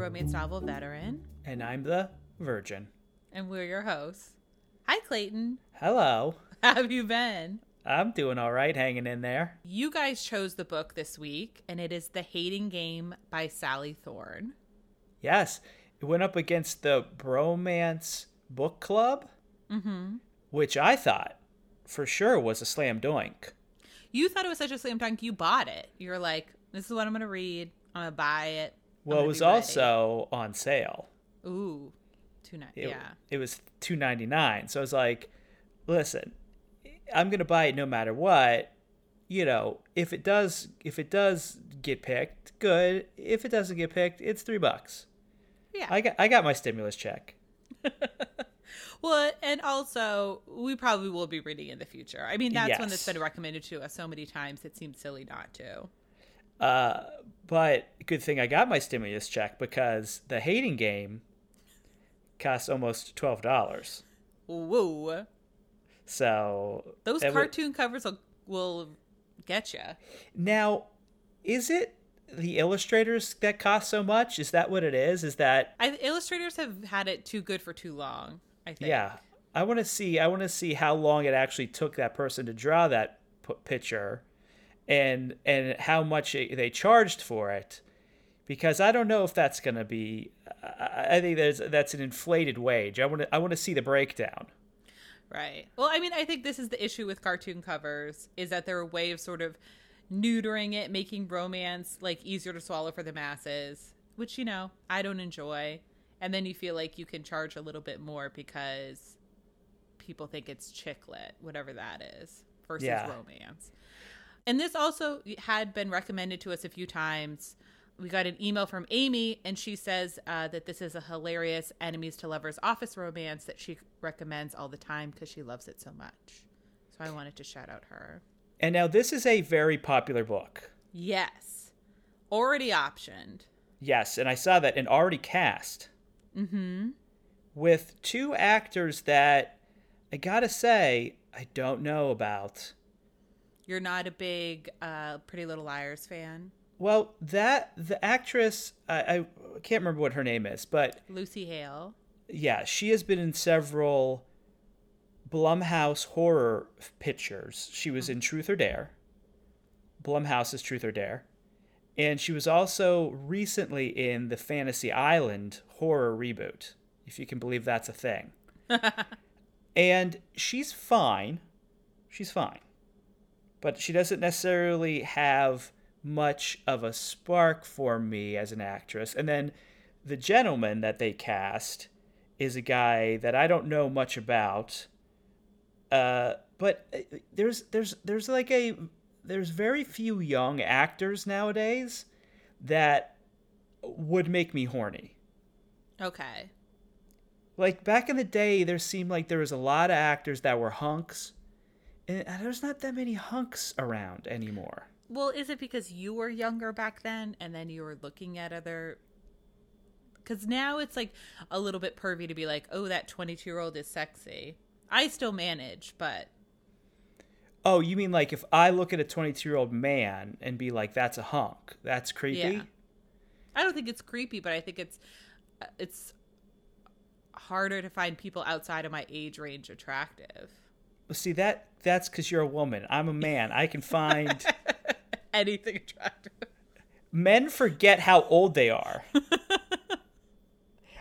romance novel veteran. And I'm the virgin. And we're your hosts. Hi, Clayton. Hello. How have you been? I'm doing all right, hanging in there. You guys chose the book this week, and it is The Hating Game by Sally Thorne. Yes, it went up against the Bromance Book Club, mm-hmm. which I thought for sure was a slam dunk. You thought it was such a slam dunk, you bought it. You're like, this is what I'm going to read. I'm going to buy it. Well, it was also on sale. Ooh, two ninety. Yeah, it was two ninety nine. So I was like, listen, I'm gonna buy it no matter what. You know, if it does, if it does get picked, good. If it doesn't get picked, it's three bucks. Yeah, I got I got my stimulus check. well, and also we probably will be reading in the future. I mean, that's yes. one that's been recommended to us so many times. It seems silly not to. Uh, but good thing I got my stimulus check because the hating game costs almost twelve dollars. Whoa! So those cartoon covers will, will get you. Now, is it the illustrators that cost so much? Is that what it is? Is that I, illustrators have had it too good for too long? I think. Yeah, I want to see. I want to see how long it actually took that person to draw that picture and and how much they charged for it because I don't know if that's going to be I think there's that's an inflated wage. I want to I want to see the breakdown. Right. Well, I mean, I think this is the issue with cartoon covers is that they're a way of sort of neutering it, making romance like easier to swallow for the masses, which you know, I don't enjoy. And then you feel like you can charge a little bit more because people think it's chick lit, whatever that is, versus yeah. romance. And this also had been recommended to us a few times. We got an email from Amy, and she says uh, that this is a hilarious enemies to lovers office romance that she recommends all the time because she loves it so much. So I wanted to shout out her. And now this is a very popular book. Yes. Already optioned. Yes, and I saw that and already cast. Mm-hmm. With two actors that I gotta say, I don't know about. You're not a big uh, Pretty Little Liars fan. Well, that the actress I, I can't remember what her name is, but Lucy Hale. Yeah, she has been in several Blumhouse horror pictures. She was in Truth or Dare. Blumhouse's Truth or Dare. And she was also recently in the Fantasy Island horror reboot, if you can believe that's a thing. and she's fine. She's fine but she doesn't necessarily have much of a spark for me as an actress. And then the gentleman that they cast is a guy that I don't know much about. Uh, but uh, there's there's there's like a there's very few young actors nowadays that would make me horny. Okay. Like back in the day, there seemed like there was a lot of actors that were hunks and there's not that many hunks around anymore. Well, is it because you were younger back then and then you were looking at other because now it's like a little bit pervy to be like, oh, that 22 year old is sexy. I still manage, but. Oh, you mean like if I look at a 22 year old man and be like, that's a hunk? That's creepy? Yeah. I don't think it's creepy, but I think it's uh, it's harder to find people outside of my age range attractive. Well, see that that's because you're a woman. I'm a man. I can find anything attractive. Men forget how old they are.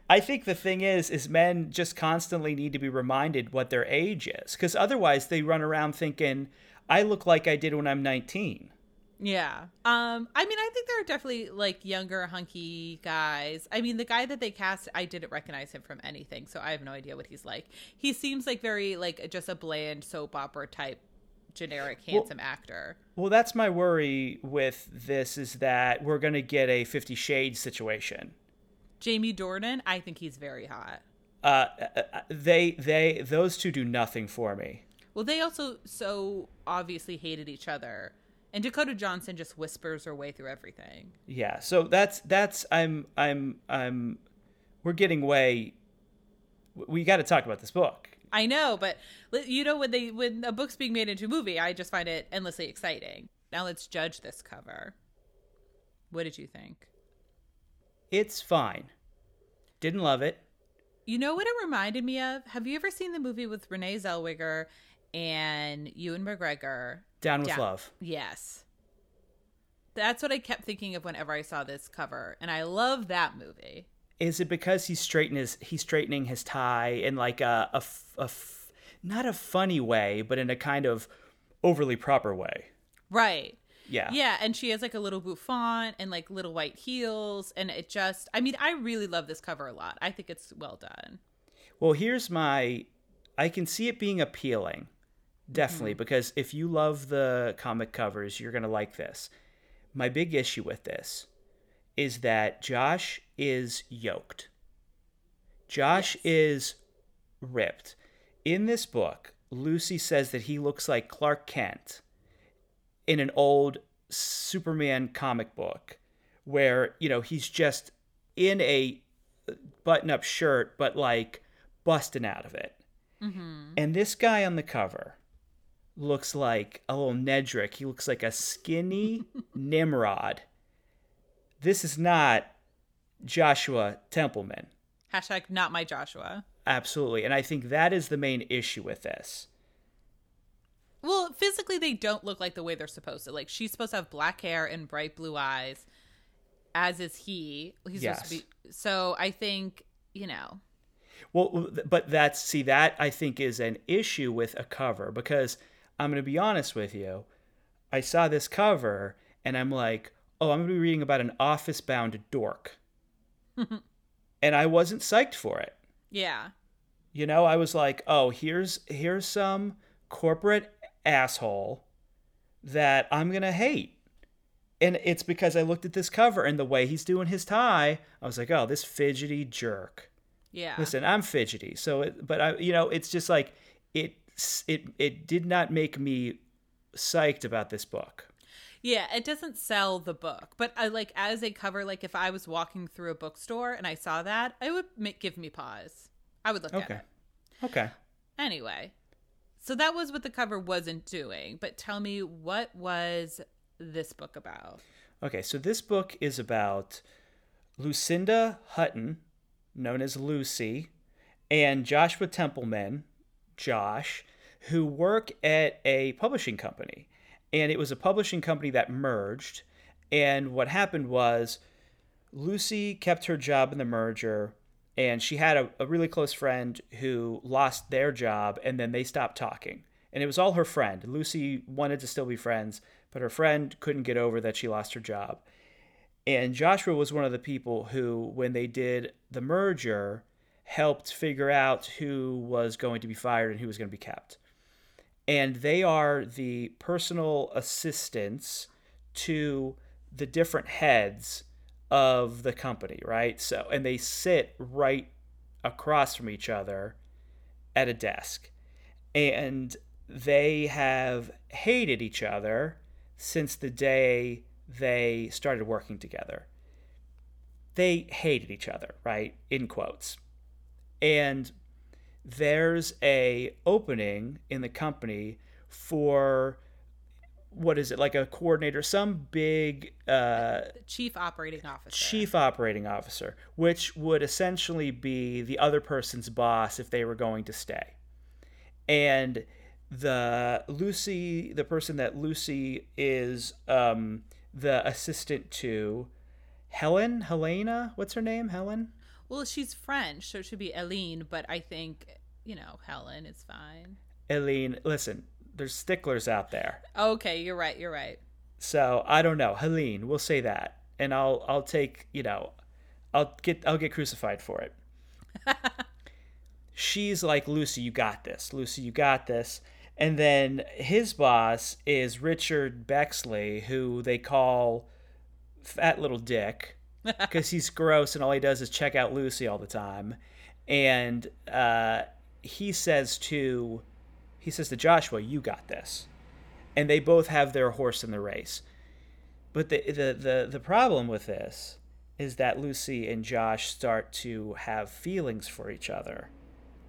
I think the thing is, is men just constantly need to be reminded what their age is, because otherwise they run around thinking, "I look like I did when I'm 19." Yeah. Um I mean I think there are definitely like younger hunky guys. I mean the guy that they cast I didn't recognize him from anything, so I have no idea what he's like. He seems like very like just a bland soap opera type generic handsome well, actor. Well, that's my worry with this is that we're going to get a 50 shades situation. Jamie Dornan, I think he's very hot. Uh, uh, uh they they those two do nothing for me. Well, they also so obviously hated each other and Dakota Johnson just whispers her way through everything. Yeah. So that's that's I'm I'm I'm we're getting way we got to talk about this book. I know, but you know when they when a book's being made into a movie, I just find it endlessly exciting. Now let's judge this cover. What did you think? It's fine. Didn't love it. You know what it reminded me of? Have you ever seen the movie with Renee Zellweger and Ewan McGregor? Down with Down- love. Yes. That's what I kept thinking of whenever I saw this cover, and I love that movie. Is it because he's straightening his he's straightening his tie in like a, a, a f- not a funny way, but in a kind of overly proper way? Right. Yeah. Yeah, and she has like a little bouffant and like little white heels, and it just, I mean, I really love this cover a lot. I think it's well done. Well, here's my I can see it being appealing. Definitely, mm-hmm. because if you love the comic covers, you're going to like this. My big issue with this is that Josh is yoked. Josh Yes. is ripped. In this book, Lucy says that he looks like Clark Kent in an old Superman comic book where, you know, he's just in a button up shirt, but like busting out of it. Mm-hmm. And this guy on the cover looks like a little Nedrick. He looks like a skinny Nimrod. This is not Joshua Templeman. Hashtag not my Joshua. Absolutely. And I think that is the main issue with this. Well, physically, they don't look like the way they're supposed to. Like, she's supposed to have black hair and bright blue eyes, as is he. He's supposed to Yes. be. So I think, you know, Well, but that's see that I think is an issue with a cover because I'm going to be honest with you. I saw this cover and I'm like, "Oh, I'm going to be reading about an office-bound dork." and I wasn't psyched for it. yeah. You know, I was like, "Oh, here's here's some corporate asshole that I'm going to hate." And it's because I looked at this cover and the way he's doing his tie, I was like, "Oh, this fidgety jerk." Yeah. Listen, I'm fidgety, so it, but I, you know, it's just like it, it, it did not make me psyched about this book. Yeah, it doesn't sell the book, but I like as a cover. Like if I was walking through a bookstore and I saw that, it would make, give me pause. I would look at it. Okay, it okay. anyway. So that was what the cover wasn't doing. But tell me, what was this book about? Okay, so this book is about Lucinda Hutton, known as Lucy, and Joshua Templeman, Josh, who work at a publishing company. And it was a publishing company that merged. And what happened was Lucy kept her job in the merger, and she had a, a really close friend who lost their job, and then they stopped talking. And it was all her friend. Lucy wanted to still be friends, but her friend couldn't get over that she lost her job. And Joshua was one of the people who, when they did the merger, helped figure out who was going to be fired and who was going to be kept. And they are the personal assistants to the different heads of the company, right? So, and they sit right across from each other at a desk. And they have hated each other since the day they started working together. They hated each other, right? In quotes. And there's a opening in the company for what is it like a coordinator some big uh, chief operating officer. chief operating officer which would essentially be the other person's boss if they were going to stay. And the lucy the person that lucy is um, the assistant to helen helena what's her name? Helen Well, she's French, so it should be Eileen, but I think, you know, Helen is fine. Eileen, listen, there's sticklers out there. Okay, you're right. You're right. So I don't know. Helene, we'll say that. And I'll I'll take, you know, I'll get I'll get crucified for it. She's like, Lucy, you got this. Lucy, you got this. And then his boss is Richard Bexley, who they call Fat Little Dick because he's gross and all he does is check out Lucy all the time. And uh, he says to he says to Joshua, "You got this," and they both have their horse in the race. But the the the, the problem with this is that Lucy and Josh start to have feelings for each other,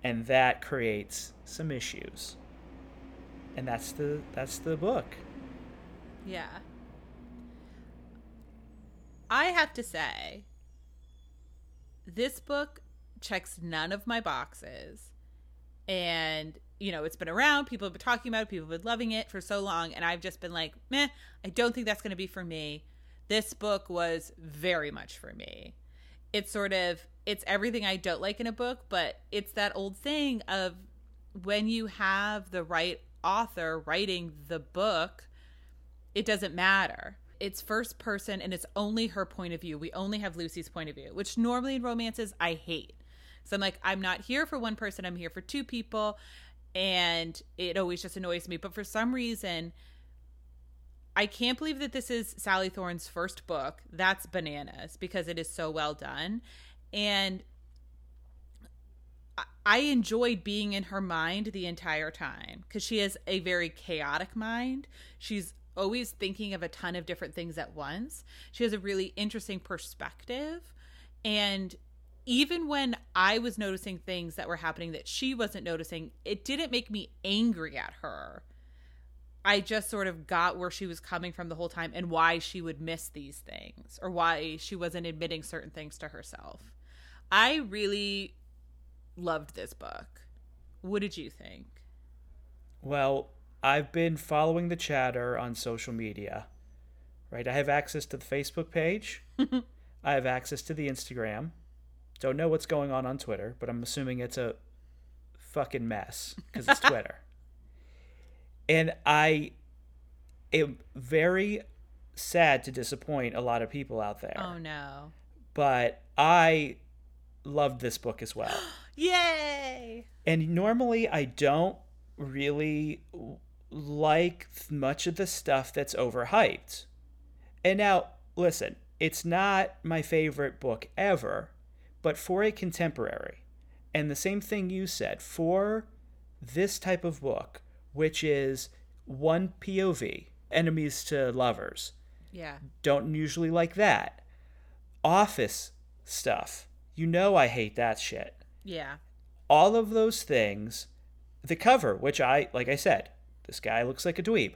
and that creates some issues. And that's the that's the book. Yeah. I have to say, this book checks none of my boxes. And, you know, it's been around. People have been talking about it. People have been loving it for so long. And I've just been like, meh, I don't think that's going to be for me. This book was very much for me. It's sort of, it's everything I don't like in a book, but it's that old thing of when you have the right author writing the book, it doesn't matter. It's first person and it's only her point of view. We only have Lucy's point of view, which normally in romances I hate. So I'm like, I'm not here for one person, I'm here for two people. And it always just annoys me. But for some reason, I can't believe that this is Sally Thorne's first book. That's bananas because it is so well done. And I enjoyed being in her mind the entire time because she has a very chaotic mind. She's always thinking of a ton of different things at once. She has a really interesting perspective. And even when I was noticing things that were happening that she wasn't noticing, it didn't make me angry at her. I just sort of got where she was coming from the whole time and why she would miss these things or why she wasn't admitting certain things to herself. I really loved this book. What did you think? Well, I've been following the chatter on social media. Right? I have access to the Facebook page. I have access to the Instagram. Don't know what's going on on Twitter, but I'm assuming it's a fucking mess because it's Twitter. And I am very sad to disappoint a lot of people out there. Oh no. But I loved this book as well. Yay! And normally I don't really like much of the stuff that's overhyped. And now, listen, it's not my favorite book ever, but for a contemporary, and the same thing you said, for this type of book, which is one POV, enemies to lovers. Yeah. Don't usually like that. Office stuff. You know I hate that shit. Yeah. All of those things, the cover, which I, like I said, this guy looks like a dweeb.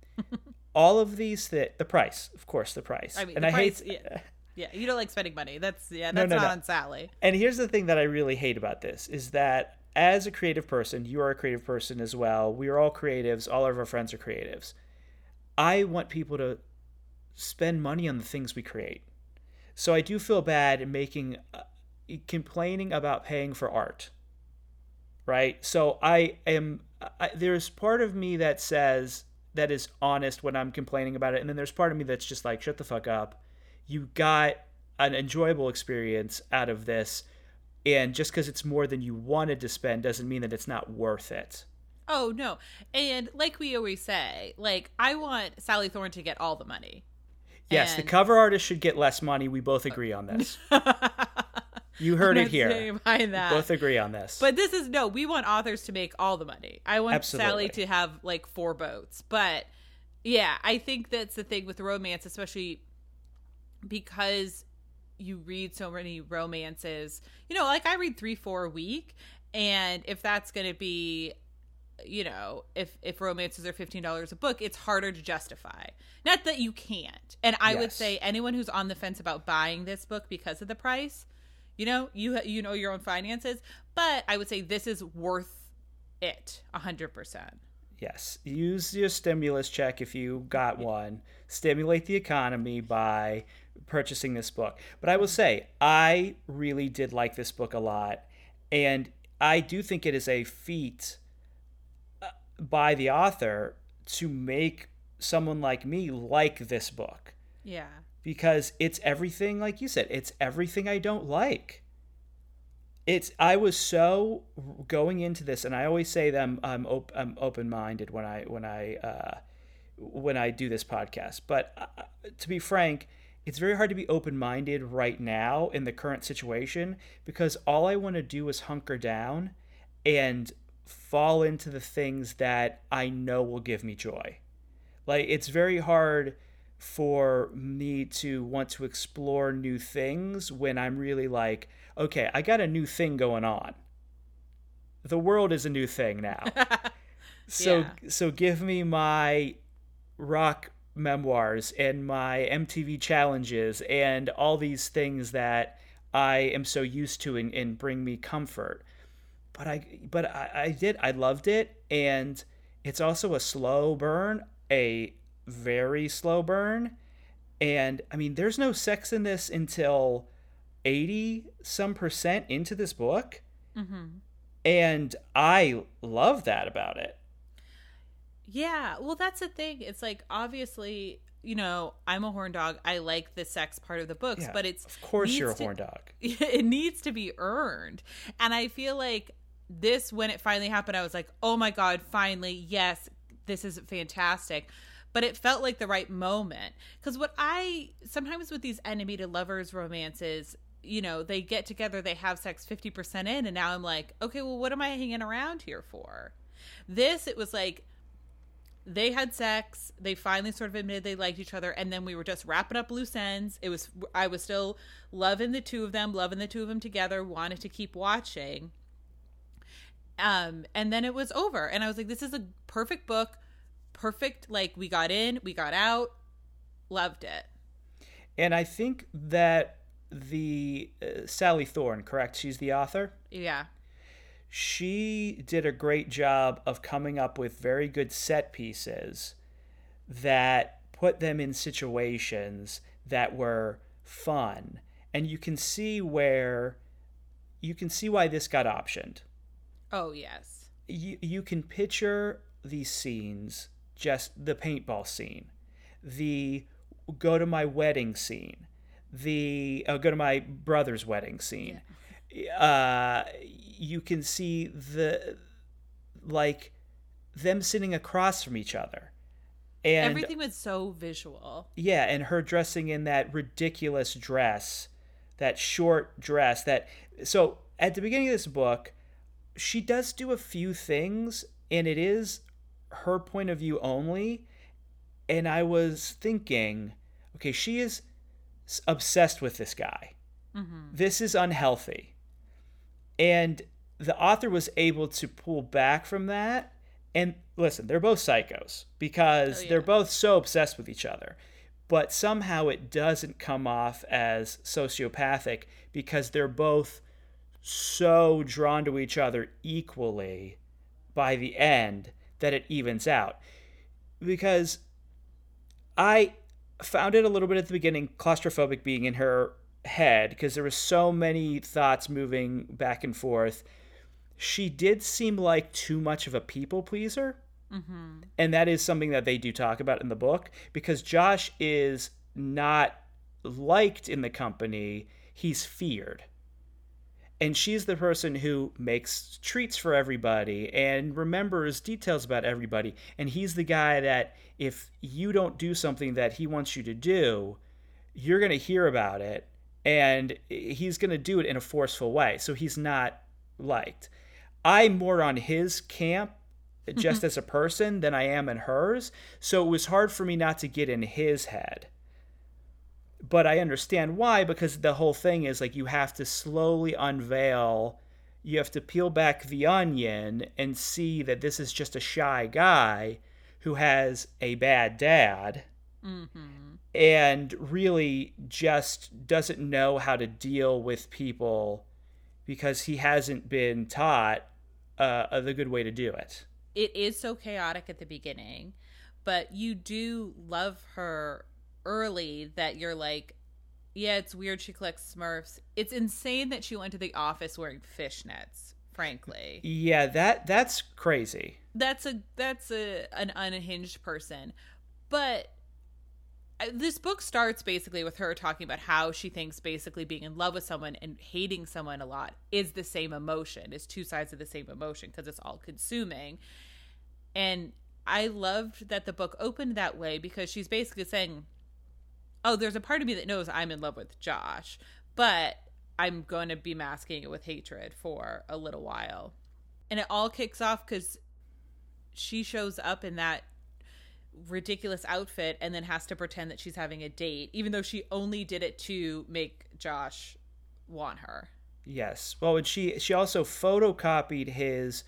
All of these that the price, of course, the price. I mean, and the I price, hate. yeah. Yeah, you don't like spending money. That's yeah, that's no, not no. on Sally. And here's the thing that I really hate about this is that as a creative person, you are a creative person as well. We are all creatives. All of our friends are creatives. I want people to spend money on the things we create. So I do feel bad making uh, complaining about paying for art. Right? So I am I, there's part of me that says that is honest when I'm complaining about it and then there's part of me that's just like shut the fuck up. You got an enjoyable experience out of this and just because it's more than you wanted to spend doesn't mean that it's not worth it. Oh no. And like we always say, like I want Sally Thorne to get all the money. Yes, the cover artist should get less money. We both agree on this. You heard it here. behind that. Both agree on this. But this is no, we want authors to make all the money. I want Sally to have like four boats. But yeah, I think that's the thing with romance, especially because you read so many romances. You know, like I read three, four a week. And if that's gonna be you know, if if romances are fifteen dollars a book, it's harder to justify. Not that you can't. And I would say anyone who's on the fence about buying this book because of the price, you know, you you know your own finances. But I would say this is worth it a hundred percent. yes, use your stimulus check if you got one. Stimulate the economy by purchasing this book. But I will say, I really did like this book a lot. And I do think it is a feat uh, by the author to make someone like me like this book. Yeah. Because it's everything like you said it's everything i don't like. It's i was so going into this and i always say that i'm, I'm, op- I'm open-minded when i when i uh, when i do this podcast. But uh, to be frank it's very hard to be open-minded right now in the current situation because all i want to do is hunker down and fall into the things that i know will give me joy. Like it's very hard for me to want to explore new things when I'm really like, okay, I got a new thing going on. The world is a new thing now. so Yeah. so give me my rock memoirs and my MTV challenges and all these things that I am so used to and, and bring me comfort. But I but I, I did I loved it and it's also a slow burn, a very slow burn. And I mean there's no sex in this until 80 some percent into this book. Mm-hmm. And I love that about it. Yeah, well, that's the thing. It's like obviously, you know, I'm a horn dog. I like the sex part of the books, yeah, but it's of course you're a to, horn dog. It needs to be earned, and I feel like this when it finally happened, I was like, oh my god, finally, yes, this is fantastic. But it felt like the right moment because what I sometimes with these enemy to lovers romances, you know, they get together, they have sex 50% in, and now I'm like, okay, well, what am I hanging around here for? This, it was like they had sex. They finally sort of admitted they liked each other, and then we were just wrapping up loose ends. It was I was still loving the two of them, loving the two of them together, wanted to keep watching. Um, and then it was over, and I was like, "This is a perfect book, perfect. Like we got in, we got out, loved it." And I think that the uh, Sally Thorne, correct? She's the author. Yeah she did a great job of coming up with very good set pieces that put them in situations that were fun and you can see where you can see why this got optioned oh yes you, you can picture these scenes just the paintball scene the go to my wedding scene the uh, go to my brother's wedding scene yeah uh, you can see the like them sitting across from each other. And everything was so visual. Yeah, and her dressing in that ridiculous dress, that short dress that so at the beginning of this book, she does do a few things and it is her point of view only. And I was thinking, okay, she is obsessed with this guy. Mm-hmm. This is unhealthy. And the author was able to pull back from that. And listen, they're both psychos because oh, yeah. they're both so obsessed with each other. But somehow it doesn't come off as sociopathic because they're both so drawn to each other equally by the end that it evens out. Because I found it a little bit at the beginning claustrophobic being in her head because there were so many thoughts moving back and forth. She did seem like too much of a people pleaser. Mm-hmm. And that is something that they do talk about in the book because Josh is not liked in the company, he's feared. And she's the person who makes treats for everybody and remembers details about everybody. And he's the guy that if you don't do something that he wants you to do, you're going to hear about it and he's going to do it in a forceful way. So he's not liked. I'm more on his camp just mm-hmm. as a person than I am in hers. So it was hard for me not to get in his head. But I understand why because the whole thing is like you have to slowly unveil, you have to peel back the onion and see that this is just a shy guy who has a bad dad. Mm-hmm and really just doesn't know how to deal with people because he hasn't been taught uh, the good way to do it. It is so chaotic at the beginning, but you do love her early that you're like, yeah, it's weird she collects Smurfs. It's insane that she went to the office wearing fishnets, frankly. Yeah, that that's crazy. That's a that's a an unhinged person. But uh, this book starts basically with her talking about how she thinks basically being in love with someone and hating someone a lot is the same emotion, is two sides of the same emotion because it's all consuming. And I loved that the book opened that way because she's basically saying, Oh, there's a part of me that knows I'm in love with Josh, but I'm going to be masking it with hatred for a little while. And it all kicks off because she shows up in that ridiculous outfit and then has to pretend that she's having a date, even though she only did it to make Josh want her. Yes. Well, and she she also photocopied his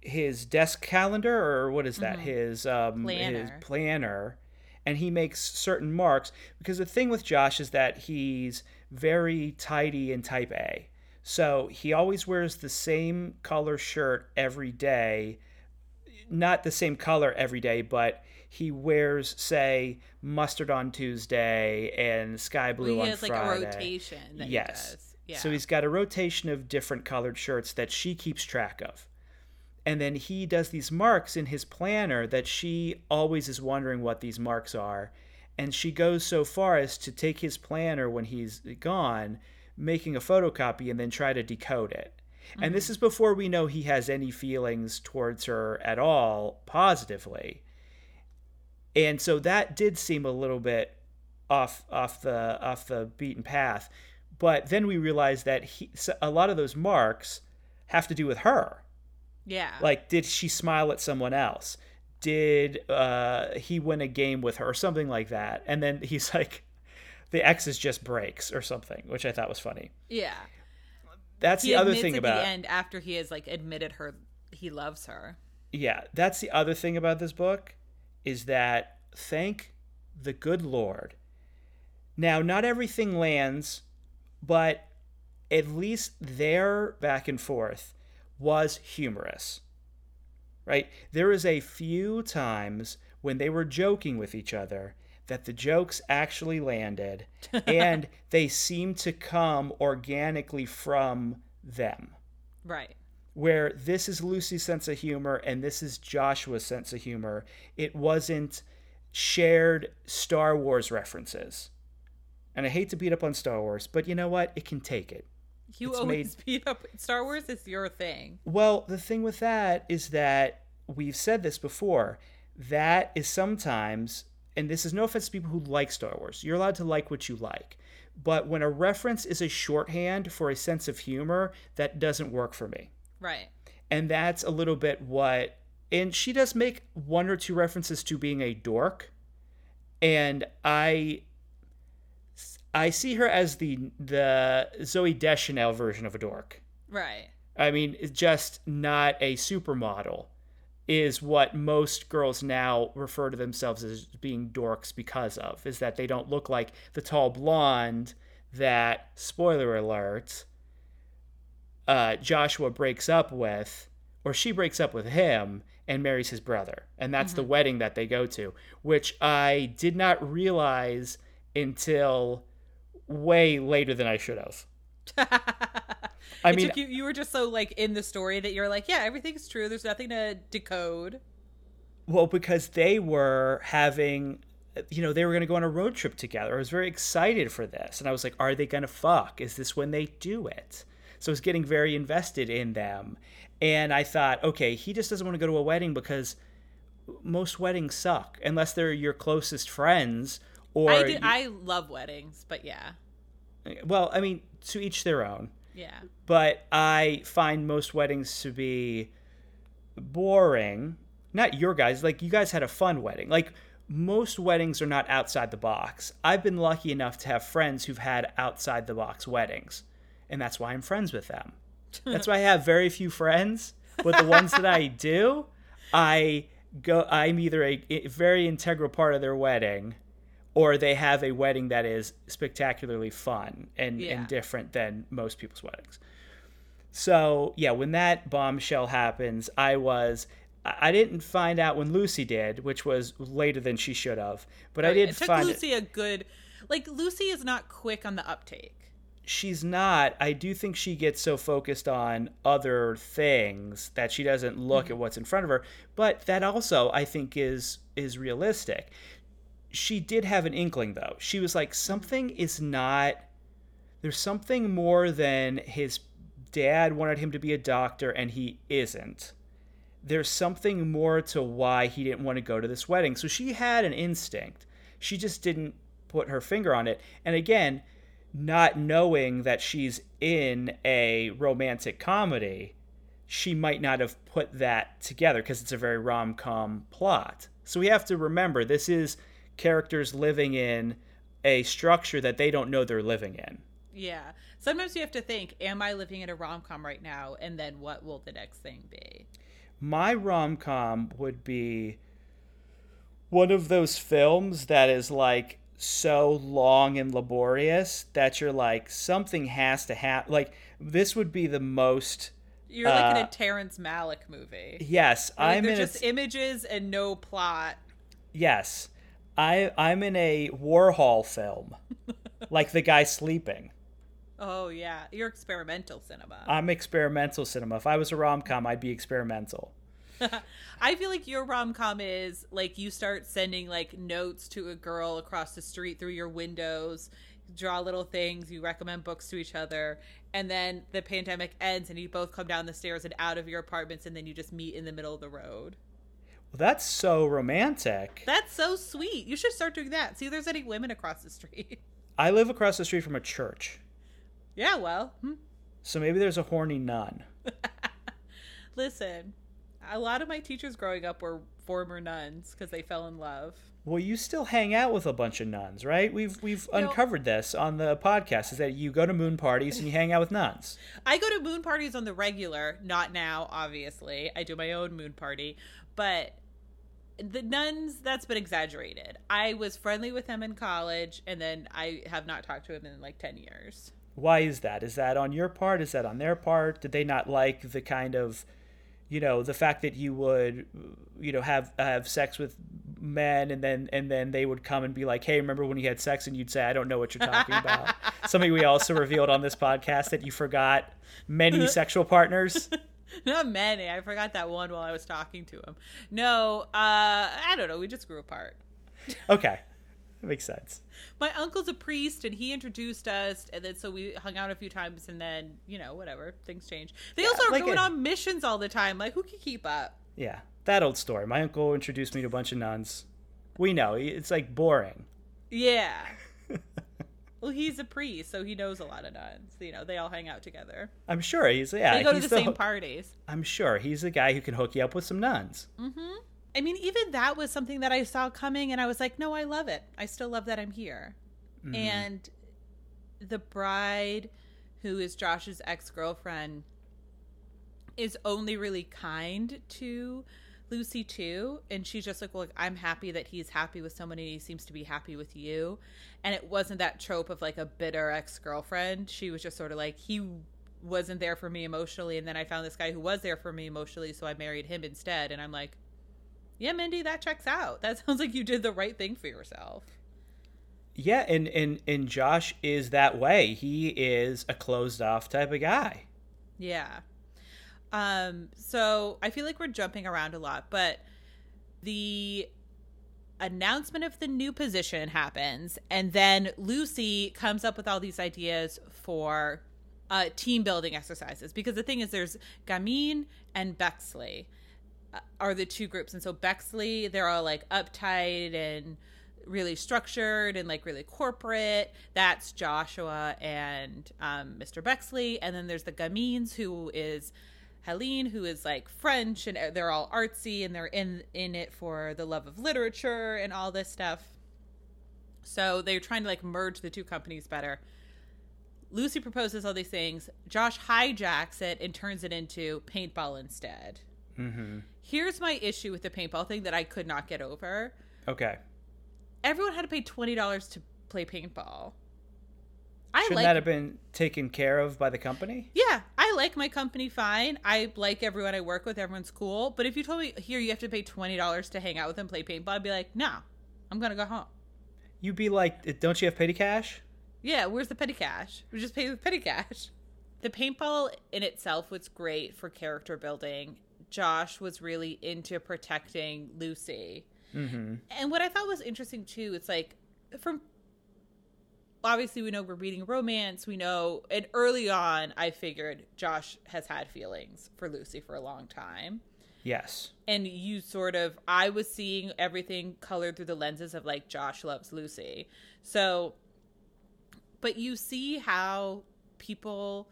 his desk calendar or what is that? Mm-hmm. His um planner. his planner and he makes certain marks because the thing with Josh is that he's very tidy and type A. So he always wears the same color shirt every day. Not the same color every day, but he wears, say, mustard on Tuesday and sky blue Well, he on has like a rotation. That yes. He does. Yeah. So he's got a rotation of different colored shirts that she keeps track of. And then he does these marks in his planner that she always is wondering what these marks are. And she goes so far as to take his planner when he's gone, making a photocopy, and then try to decode it. And this mm-hmm. is before we know he has any feelings towards her at all positively. And so that did seem a little bit off off the off the beaten path. But then we realized that he, a lot of those marks have to do with her. Yeah. Like, did she smile at someone else? Did uh, he win a game with her or something like that? And then he's like, the X is just breaks or something, which I thought was funny. yeah. That's He the other admits thing at about the end after he has like admitted her he loves her. yeah, that's the other thing about this book is that thank the good Lord. Now, not everything lands, but at least their back and forth was humorous. Right? There is a few times when they were joking with each other that the jokes actually landed and they seemed to come organically from them Right. where this is Lucy's sense of humor and this is Joshua's sense of humor. It wasn't shared Star Wars references. And I hate to beat up on Star Wars, but you know what? It can take it. You It's always beat up Star Wars is your thing. Well, the thing with that is that we've said this before. That is sometimes, and this is no offense to people who like Star Wars, you're allowed to like what you like. But when a reference is a shorthand for a sense of humor, that doesn't work for me. Right. and that's a little bit what and she does make one or two references to being a dork and i i see her as the the Zooey Deschanel version of a dork Right. i mean just not a supermodel is what most girls now refer to themselves as being dorks because of is that they don't look like the tall blonde that spoiler alert uh, Joshua breaks up with, or she breaks up with him and marries his brother. And that's the wedding that they go to, which I did not realize until way later than I should have. I mean, you you were just so like in the story that you're like, yeah, everything's true. There's nothing to decode. well, because they were having, you know, they were going to go on a road trip together. I was very excited for this. And I was like, are they going to fuck? Is this when they do it? So I was getting very invested in them. And I thought, okay, he just doesn't want to go to a wedding because most weddings suck unless they're your closest friends or I did I love weddings, but yeah. well, I mean, to each their own. Yeah. But I find most weddings to be boring. Not your guys, like you guys had a fun wedding. Like most weddings are not outside the box. I've been lucky enough to have friends who've had outside the box weddings, and that's why I'm friends with them. That's why I have very few friends, but the ones that I do, I go I'm either a, a very integral part of their wedding or they have a wedding that is spectacularly fun and, Yeah. and different than most people's weddings. So yeah, when that bombshell happens, I was I didn't find out when Lucy did, which was later than she should have. But I did it took find Lucy a good like Lucy is not quick on the uptake. she's not. I do think she gets so focused on other things that she doesn't look mm-hmm. at what's in front of her. But that also, I think, is is realistic. She did have an inkling, though. She was like, something is not. There's something more than his dad wanted him to be a doctor and he isn't. There's something more to why he didn't want to go to this wedding. So she had an instinct. She just didn't put her finger on it. And again, not knowing that she's in a romantic comedy, she might not have put that together because it's a very rom com plot. So we have to remember this is characters living in a structure that they don't know they're living in. Yeah. Sometimes you have to think, am I living in a rom com right now? And then what will the next thing be? My rom com would be one of those films that is like so long and laborious that you're like something has to happen. Like this would be the most. You're like in Uh, a Terrence Malick movie. Yes, Like, I'm in just a. images and no plot. Yes, I I'm in a Warhol film, like the guy sleeping. Oh yeah, you're experimental cinema. I'm experimental cinema. If I was a rom com, I'd be experimental. I feel like your rom com is like you start sending like notes to a girl across the street through your windows, draw little things, you recommend books to each other, and then the pandemic ends and you both come down the stairs and out of your apartments and then you just meet in the middle of the road. Well, that's so romantic. That's so sweet. You should start doing that. See if there's any women across the street. I live across the street from a church, yeah, well, hmm. so maybe there's a horny nun. listen. A lot of my teachers growing up were former nuns because they fell in love. Well, you still hang out with a bunch of nuns, right? We've we've No. uncovered this on the podcast. Is that you go to moon parties and you hang out with nuns? I go to moon parties on the regular, not now, obviously. I do my own moon party, but the nuns, that's been exaggerated. I was friendly with him in college, and then I have not talked to him in like 10 years. Why is that? Is that on your part? Is that on their part? Did they not like the kind of, you know, the fact that you would, you know, have have sex with men and then and then they would come and be like, "Hey, remember when you had sex?" and you'd say, "I don't know what you're talking about." Something we also revealed on this podcast that you forgot many sexual partners. Not many. I forgot that one while I was talking to him. No, uh, I don't know. We just grew apart. Okay, that makes sense. My uncle's a priest, and he introduced us, and then so we hung out a few times, and then you know whatever things change. They also are like going a- on missions all the time. Like who can keep up? Yeah, that old story. My uncle introduced me to a bunch of nuns. We know it's like boring. Yeah. well, he's a priest, so he knows a lot of nuns. You know, they all hang out together. I'm sure he's yeah. They go to he's the same ho- parties. I'm sure he's the guy who can hook you up with some nuns. Hmm. I mean, even that was something that I saw coming, and I was like, no, I love it. I still love that I'm here. And the bride, who is Josh's ex girlfriend, is only really kind to Lucy too. And she's just like, well, I'm happy that he's happy with someone and he seems to be happy with you. And it wasn't that trope of like a bitter ex girlfriend. She was just sort of like, he wasn't there for me emotionally. And then I found this guy who was there for me emotionally. So I married him instead. And I'm like, yeah, Mindy, that checks out. That sounds like you did the right thing for yourself. Yeah, and and and Josh is that way. He is a closed off type of guy. Yeah. Um, so I feel like we're jumping around a lot, but the announcement of the new position happens, and then Lucy comes up with all these ideas for uh, team building exercises. Because the thing is, there's Gamin and Bexley uh, are the two groups, and so Bexley, they're all like uptight and really structured and like really corporate. That's Joshua and um, Mr. Bexley. And then there's the Gamins, who is Helene, who is like French, and they're all artsy and they're in in it for the love of literature and all this stuff. So they're trying to like merge the two companies better. Lucy proposes all these things. Josh hijacks it and turns it into paintball instead. Mm-hmm. Here's my issue with the paintball thing that I could not get over Okay. everyone had to pay twenty dollars to play paintball. I Shouldn't like that have been taken care of by the company? yeah, I like my company fine. I like everyone I work with. Everyone's cool. But if you told me here you have to pay twenty dollars to hang out with and play paintball, I'd be like, nah, I'm gonna go home. You'd be like, don't you have petty cash? Yeah, where's the petty cash? We just pay with petty cash. The paintball in itself was great for character building. Josh was really into protecting Lucy. Mm-hmm. And what I thought was interesting too, it's like from obviously we know we're reading romance, we know and early on I figured Josh has had feelings for Lucy for a long time. Yes. And you sort of I was seeing everything colored through the lenses of like Josh loves Lucy. So but you see how people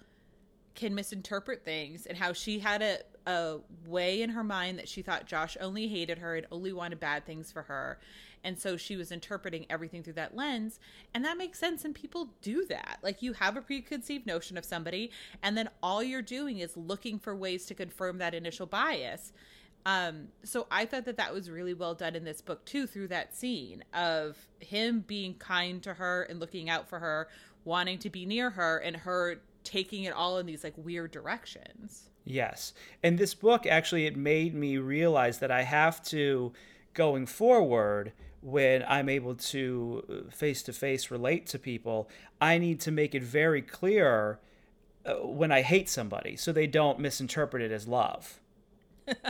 can misinterpret things and how she had a, a way in her mind that she thought Josh only hated her and only wanted bad things for her. And so she was interpreting everything through that lens. And that makes sense. And people do that. Like you have a preconceived notion of somebody, and then all you're doing is looking for ways to confirm that initial bias. Um, so I thought that that was really well done in this book too, through that scene of him being kind to her and looking out for her, wanting to be near her, and her taking it all in these like weird directions. Yes. And this book actually it made me realize that I have to going forward when I'm able to face to face relate to people, I need to make it very clear uh, when I hate somebody so they don't misinterpret it as love.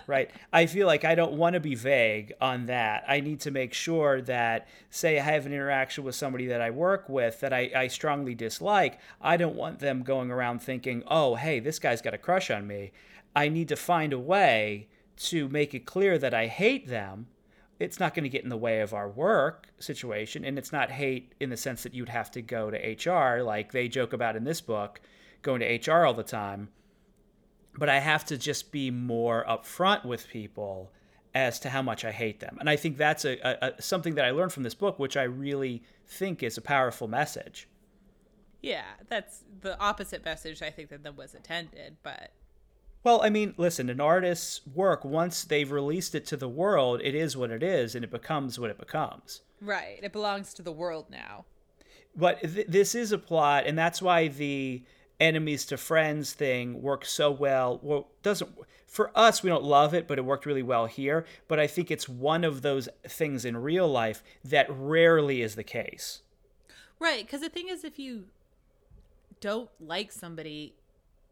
Right? I feel like I don't want to be vague on that. I need to make sure that, say, I have an interaction with somebody that I work with that I, I strongly dislike, I don't want them going around thinking, oh, hey, this guy's got a crush on me. I need to find a way to make it clear that I hate them. It's not going to get in the way of our work situation, and it's not hate in the sense that you'd have to go to HR, like they joke about in this book, going to HR all the time but I have to just be more upfront with people as to how much I hate them. And I think that's a, a, a, something that I learned from this book, which I really think is a powerful message. Yeah, that's the opposite message I think that was intended, but well, I mean, listen, an artist's work once they've released it to the world, it is what it is and it becomes what it becomes. Right. It belongs to the world now. But th- this is a plot and that's why the enemies to friends thing works so well. Well, doesn't for us we don't love it, but it worked really well here. But I think it's one of those things in real life that rarely is the case. Right, because the thing is, if you don't like somebody,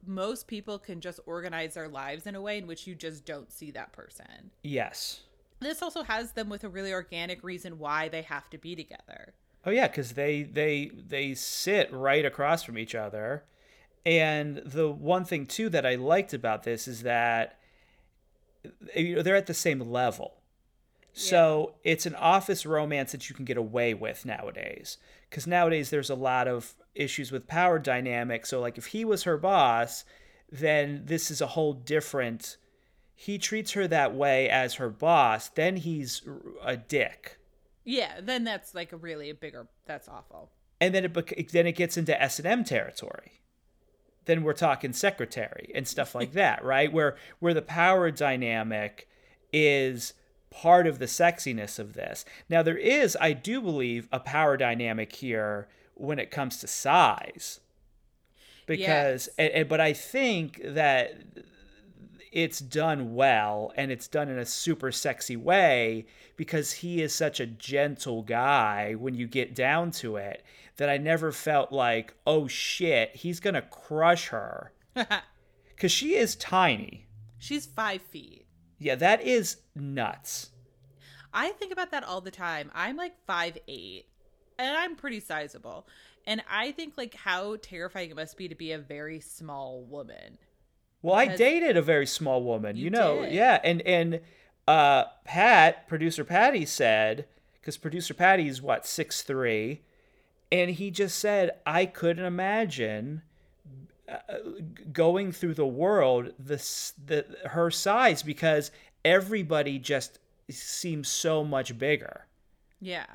most people can just organize their lives in a way in which you just don't see that person. Yes. This also has them with a really organic reason why they have to be together. Oh yeah, because they they they sit right across from each other and the one thing too that I liked about this is that eh, you know, they're at the same level. So yeah. it's an office romance that you can get away with nowadays. Because nowadays there's a lot of issues with power dynamics. So, like, if he was her boss, then this is a whole different. He treats her that way as her boss, then he's a dick. Yeah, then that's like a really a bigger. That's awful. And then it then it gets into S and M territory then we're talking secretary and stuff like that, right? Where where the power dynamic is part of the sexiness of this. Now there is, I do believe, a power dynamic here when it comes to size. Because yes. and, and, but I think that it's done well and it's done in a super sexy way because he is such a gentle guy when you get down to it that I never felt like, oh shit, he's to crush her. Because she is tiny. She's five feet. Yeah, that is nuts. I think about that all the time. I'm like five eight, and I'm pretty sizable. And I think like how terrifying it must be to be a very small woman. Well, I dated a very small woman, you, you know. Did. Yeah, and and uh, Pat, producer Patty said, because producer Patty's what six three, and he just said I couldn't imagine uh, going through the world the the her size because everybody just seems so much bigger. Yeah.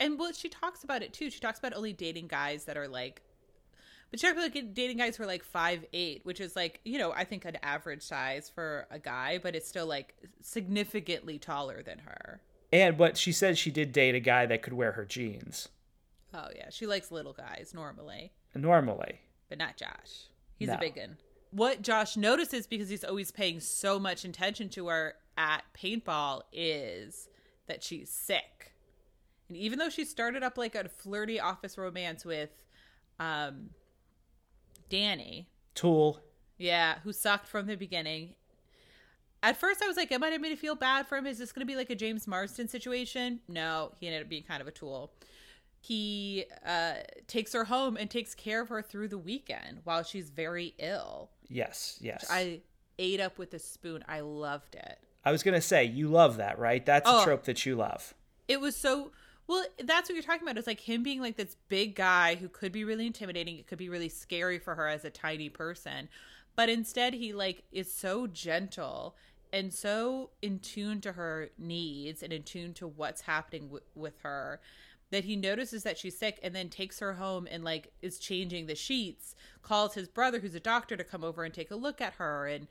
And well, she talks about it too. She talks about only dating guys that are like but she's like dating guys who are like five eight, which is like you know I think an average size for a guy, but it's still like significantly taller than her. And but she said she did date a guy that could wear her jeans. Oh yeah, she likes little guys normally. Normally, but not Josh. He's no. a big one. What Josh notices because he's always paying so much attention to her at paintball is that she's sick. And even though she started up like a flirty office romance with um Danny. Tool. Yeah, who sucked from the beginning. At first, I was like, "Am I going to feel bad for him? Is this going to be like a James Marsden situation?" No, he ended up being kind of a tool. He uh, takes her home and takes care of her through the weekend while she's very ill. Yes, yes. I ate up with a spoon. I loved it. I was going to say, you love that, right? That's oh, a trope that you love. It was so well, that's what you're talking about. It's like him being like this big guy who could be really intimidating. It could be really scary for her as a tiny person. But instead he like is so gentle and so in tune to her needs and in tune to what's happening w- with her that he notices that she's sick and then takes her home and like is changing the sheets calls his brother who's a doctor to come over and take a look at her and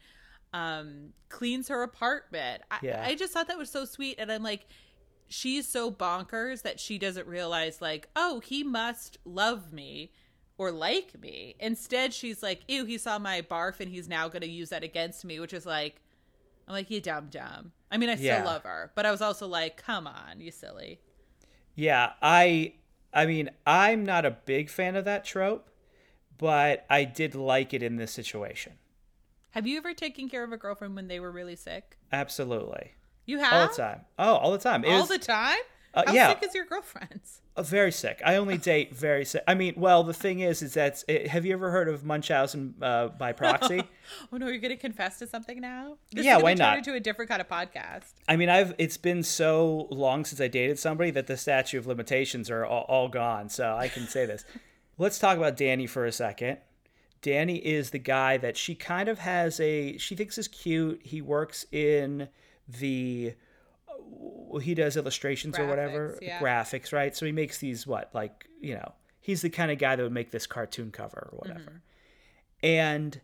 um, cleans her apartment. I, Yeah. I just thought that was so sweet. And I'm like, she's so bonkers that she doesn't realize, like, oh, he must love me or like me. Instead, she's like, ew, he saw my barf and he's now going to use that against me, which is like, I'm like, you dumb dumb. I mean, I still Yeah. love her, but I was also like, come on, you silly. Yeah, I I mean, I'm not a big fan of that trope, but I did like it in this situation. Have you ever taken care of a girlfriend when they were really sick? Absolutely. You have All the time. Oh, all the time. It All was- the time? Uh, How yeah. sick is your girlfriends? Uh, very sick. I only date very sick. I mean, well, the thing is, is that it, have you ever heard of Munchausen uh, by proxy? Oh no, you're gonna confess to something now? This Yeah, why not? Into a different kind of podcast. I mean, I've it's been so long since I dated somebody that the statute of limitations are all, all gone. So I can say this. Let's talk about Danny for a second. Danny is the guy that she kind of has a she thinks is cute. He works in the he does illustrations or whatever Graphics, yeah. graphics, right? So he makes these what like you know he's the kind of guy that would make this cartoon cover or whatever. Mm-hmm. And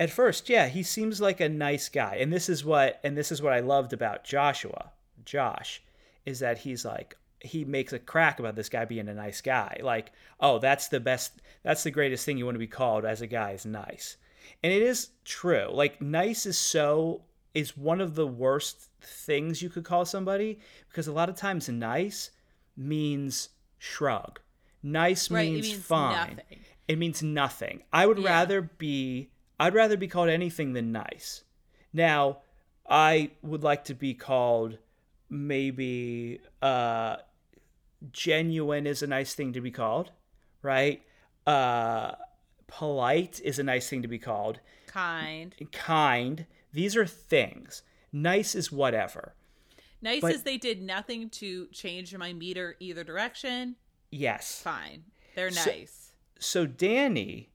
at first, yeah, he seems like a nice guy. And this is what and this is what I loved about Joshua, Josh, is that he's like he makes a crack about this guy being a nice guy. Like, oh, that's the best that's the greatest thing you want to be called as a guy is nice. And it is true. Like nice is so is one of the worst things you could call somebody because a lot of times nice means shrug. Nice Right, means, means fine. nothing. It means nothing. I would Yeah. rather be I'd rather be called anything than nice. Now, I would like to be called maybe uh genuine is a nice thing to be called, right? Uh polite is a nice thing to be called. Kind. Kind, these are things. Nice is whatever. Nice But- as they did nothing to change my meter either direction. Yes. Fine. They're So- nice. so Danny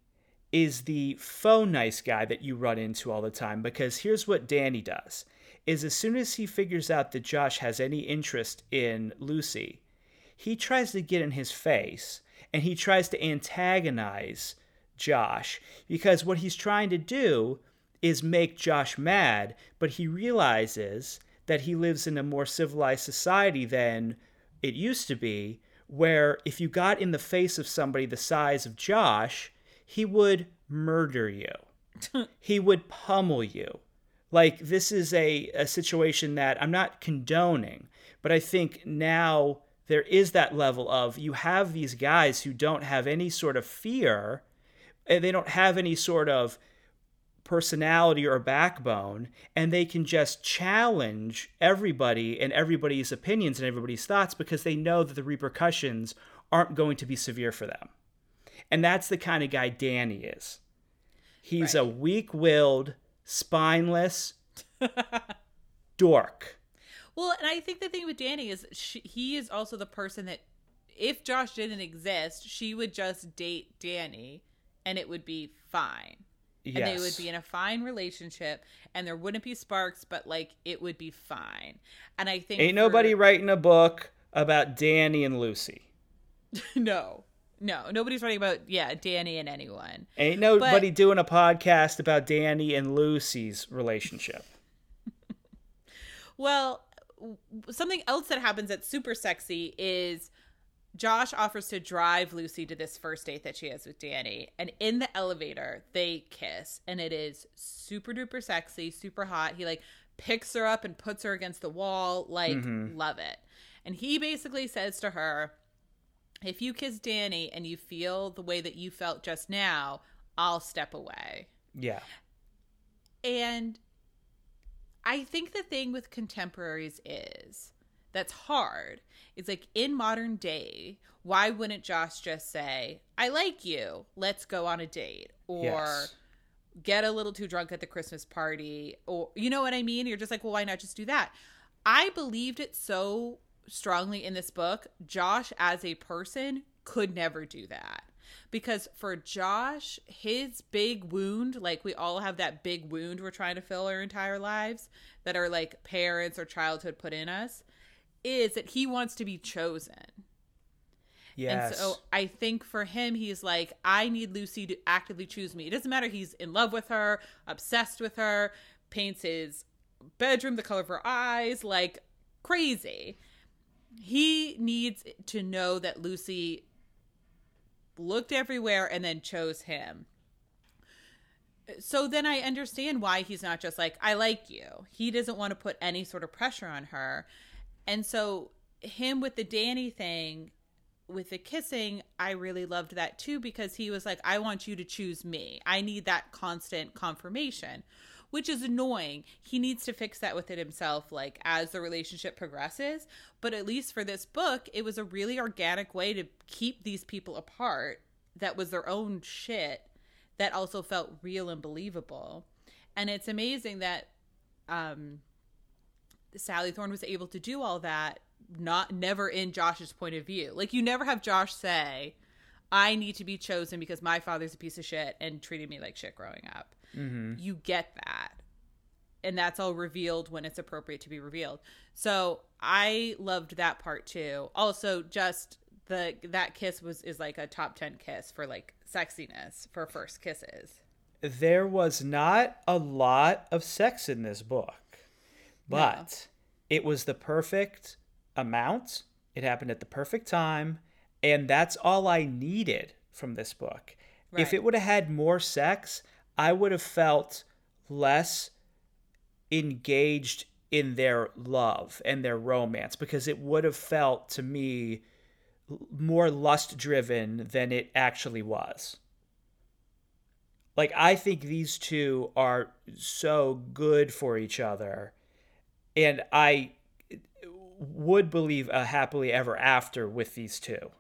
is the faux nice guy that you run into all the time because here's what Danny does is as soon as he figures out that Josh has any interest in Lucy, he tries to get in his face and he tries to antagonize Josh because what he's trying to do is make Josh mad, but he realizes that he lives in a more civilized society than it used to be, where if you got in the face of somebody the size of Josh, he would murder you. he would pummel you. Like, this is a, a situation that I'm not condoning, but I think now there is that level of you have these guys who don't have any sort of fear, and they don't have any sort of personality or backbone and they can just challenge everybody and everybody's opinions and everybody's thoughts because they know that the repercussions aren't going to be severe for them. And that's the kind of guy Danny is. He's a weak-willed, spineless dork. Well, and I think the thing with Danny is she, he is also the person that if Josh didn't exist, she would just date Danny and it would be fine. Yes. And they would be in a fine relationship and there wouldn't be sparks, but like it would be fine. And I think Ain't for- nobody writing a book about Danny and Lucy. No. No, nobody's writing about yeah, Danny and anyone. Ain't nobody doing a podcast about Danny and Lucy's relationship. Well, something else that happens that's super sexy is Josh offers to drive Lucy to this first date that she has with Danny. And in the elevator, they kiss. And it is super duper sexy, super hot. He like picks her up and puts her against the wall. Like, mm-hmm. love it. And he basically says to her, if you kiss Danny and you feel the way that you felt just now, I'll step away. Yeah. And I think the thing with contemporaries is that's hard. It's like in modern day, why wouldn't Josh just say, I like you, let's go on a date? Or Yes. get a little too drunk at the Christmas party? Or, you know what I mean? You're just like, well, why not just do that? I believed it so strongly in this book. Josh, as a person, could never do that. Because for Josh, his big wound, like we all have that big wound we're trying to fill our entire lives that are like parents or childhood put in us, is that he wants to be chosen. Yes. And so I think for him, he's like, I need Lucy to actively choose me. It doesn't matter he's in love with her, obsessed with her, paints his bedroom the color of her eyes, like crazy. He needs to know that Lucy looked everywhere and then chose him. So then I understand why he's not just like, I like you. He doesn't want to put any sort of pressure on her. And so, him with the Danny thing, with the kissing, I really loved that too because he was like, I want you to choose me. I need that constant confirmation, which is annoying. He needs to fix that within himself, like as the relationship progresses. But at least for this book, it was a really organic way to keep these people apart that was their own shit that also felt real and believable. And it's amazing that um, Sally Thorne was able to do all that not never in Josh's point of view. Like you never have Josh say, "I need to be chosen because my father's a piece of shit and treated me like shit growing up." Mm-hmm. You get that, and that's all revealed when it's appropriate to be revealed. So I loved that part too. Also, just the that kiss was is like a top ten kiss for like sexiness for first kisses. There was not a lot of sex in this book, but no. it was the perfect amount. It happened at the perfect time, and that's all I needed from this book. Right. If it would have had more sex, I would have felt less engaged in their love and their romance because it would have felt to me more lust driven than it actually was. Like, I think these two are so good for each other. And I would believe a happily ever after with these two.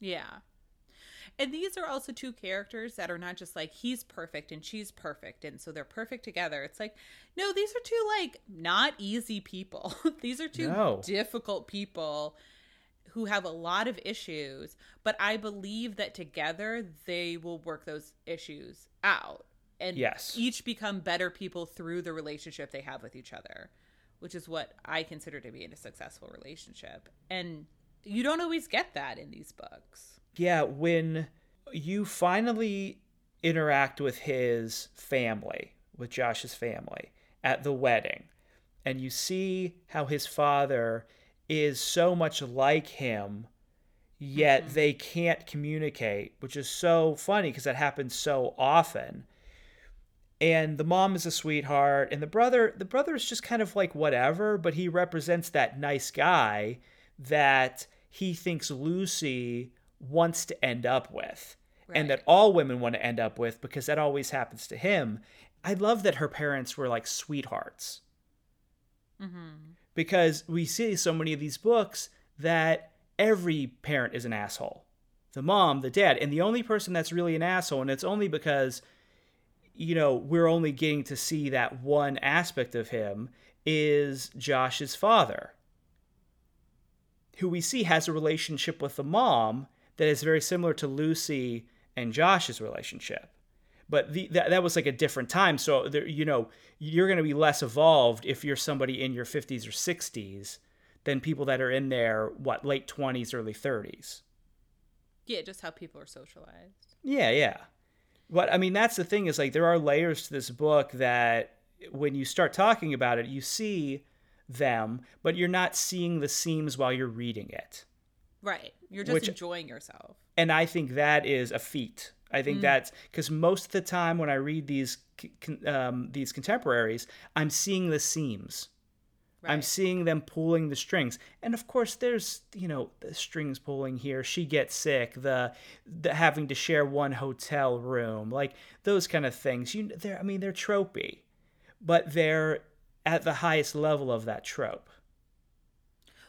Yeah. And these are also two characters that are not just like he's perfect and she's perfect and so they're perfect together. It's like no, these are two like not easy people. these are two no. difficult people who have a lot of issues, but I believe that together they will work those issues out and yes. each become better people through the relationship they have with each other which is what I consider to be in a successful relationship. And you don't always get that in these books. Yeah, when you finally interact with his family, with Josh's family at the wedding, and you see how his father is so much like him, yet mm-hmm. they can't communicate, which is so funny because that happens so often and the mom is a sweetheart and the brother the brother is just kind of like whatever but he represents that nice guy that he thinks lucy wants to end up with right. and that all women want to end up with because that always happens to him i love that her parents were like sweethearts mm-hmm. because we see so many of these books that every parent is an asshole the mom the dad and the only person that's really an asshole and it's only because you know, we're only getting to see that one aspect of him is Josh's father, who we see has a relationship with the mom that is very similar to Lucy and Josh's relationship. But the, that, that was like a different time. So, there, you know, you're going to be less evolved if you're somebody in your 50s or 60s than people that are in their, what, late 20s, early 30s. Yeah, just how people are socialized. Yeah, yeah. But I mean, that's the thing is like there are layers to this book that when you start talking about it, you see them, but you're not seeing the seams while you're reading it. Right. You're just Which, enjoying yourself. And I think that is a feat. I think mm. that's because most of the time when I read these um, these contemporaries, I'm seeing the seams. Right. I'm seeing them pulling the strings, and of course, there's you know the strings pulling here. She gets sick. The, the having to share one hotel room, like those kind of things. You, they're I mean they're tropey, but they're at the highest level of that trope.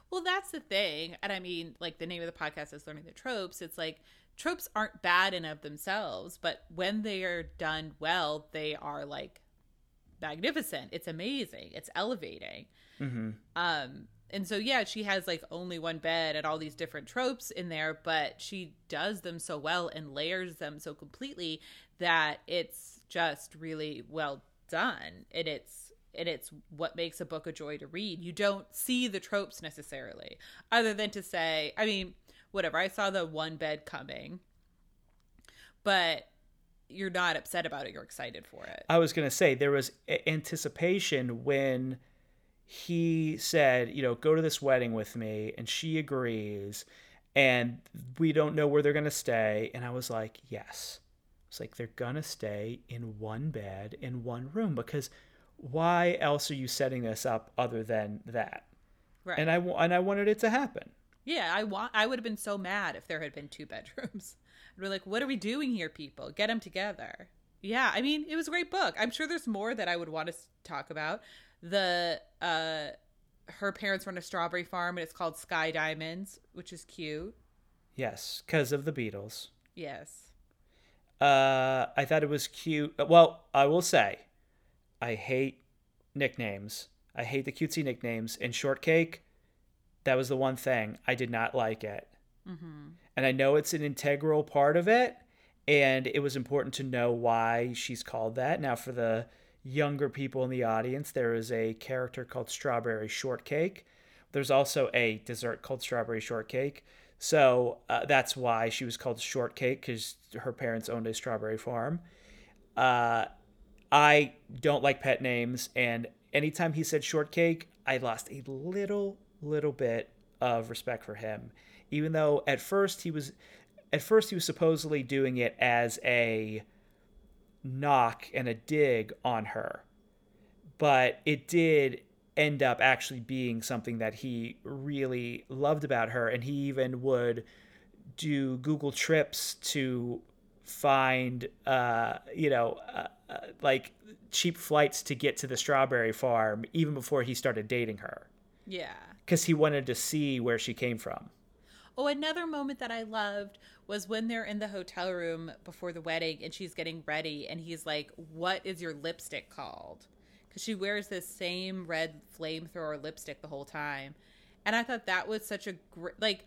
Well, that's the thing, and I mean, like the name of the podcast is learning the tropes. It's like tropes aren't bad in of themselves, but when they are done well, they are like magnificent. It's amazing. It's elevating. Mm-hmm. Um, and so yeah, she has like only one bed and all these different tropes in there, but she does them so well and layers them so completely that it's just really well done. And it's and it's what makes a book a joy to read. You don't see the tropes necessarily, other than to say, I mean, whatever. I saw the one bed coming, but you're not upset about it, you're excited for it. I was going to say there was anticipation when he said, you know, go to this wedding with me, and she agrees, and we don't know where they're going to stay. And I was like, yes. It's like they're going to stay in one bed in one room because why else are you setting this up other than that? Right. And I and I wanted it to happen. Yeah, I want. I would have been so mad if there had been two bedrooms. Be like, "What are we doing here, people? Get them together." Yeah, I mean, it was a great book. I'm sure there's more that I would want to talk about. The uh, her parents run a strawberry farm, and it's called Sky Diamonds, which is cute. Yes, because of the Beatles. Yes. Uh, I thought it was cute. Well, I will say, I hate nicknames. I hate the cutesy nicknames. And shortcake, that was the one thing I did not like it. And I know it's an integral part of it, and it was important to know why she's called that. Now, for the younger people in the audience, there is a character called Strawberry Shortcake. There's also a dessert called Strawberry Shortcake. So uh, that's why she was called Shortcake because her parents owned a strawberry farm. Uh, I don't like pet names, and anytime he said shortcake, I lost a little, little bit of respect for him. Even though at first he was, at first he was supposedly doing it as a knock and a dig on her, but it did end up actually being something that he really loved about her, and he even would do Google Trips to find, uh, you know, uh, uh, like cheap flights to get to the strawberry farm even before he started dating her Yeah. because he wanted to see where she came from. Oh, another moment that I loved was when they're in the hotel room before the wedding and she's getting ready and he's like, "What is your lipstick called?" Cuz she wears this same red flamethrower lipstick the whole time. And I thought that was such a great like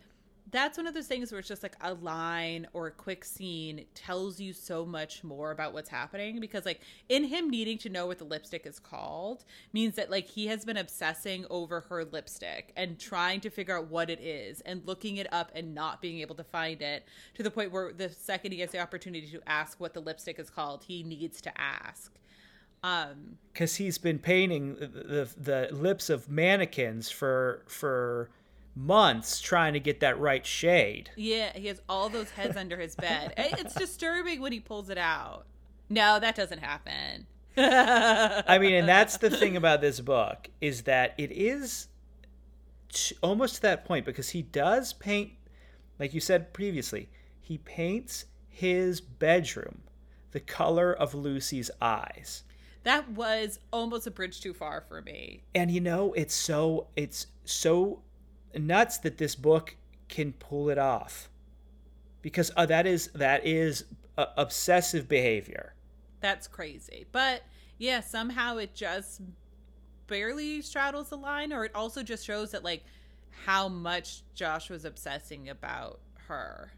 that's one of those things where it's just like a line or a quick scene tells you so much more about what's happening because like in him needing to know what the lipstick is called means that like he has been obsessing over her lipstick and trying to figure out what it is and looking it up and not being able to find it to the point where the second he gets the opportunity to ask what the lipstick is called he needs to ask. Um Because he's been painting the, the the lips of mannequins for for months trying to get that right shade. Yeah, he has all those heads under his bed. It's disturbing when he pulls it out. No, that doesn't happen. I mean, and that's the thing about this book is that it is t- almost to that point because he does paint, like you said previously, he paints his bedroom the color of Lucy's eyes. That was almost a bridge too far for me. And you know, it's so it's so nuts that this book can pull it off. Because uh, that is that is uh, obsessive behavior. That's crazy. But yeah, somehow it just barely straddles the line, or it also just shows that like how much Josh was obsessing about her.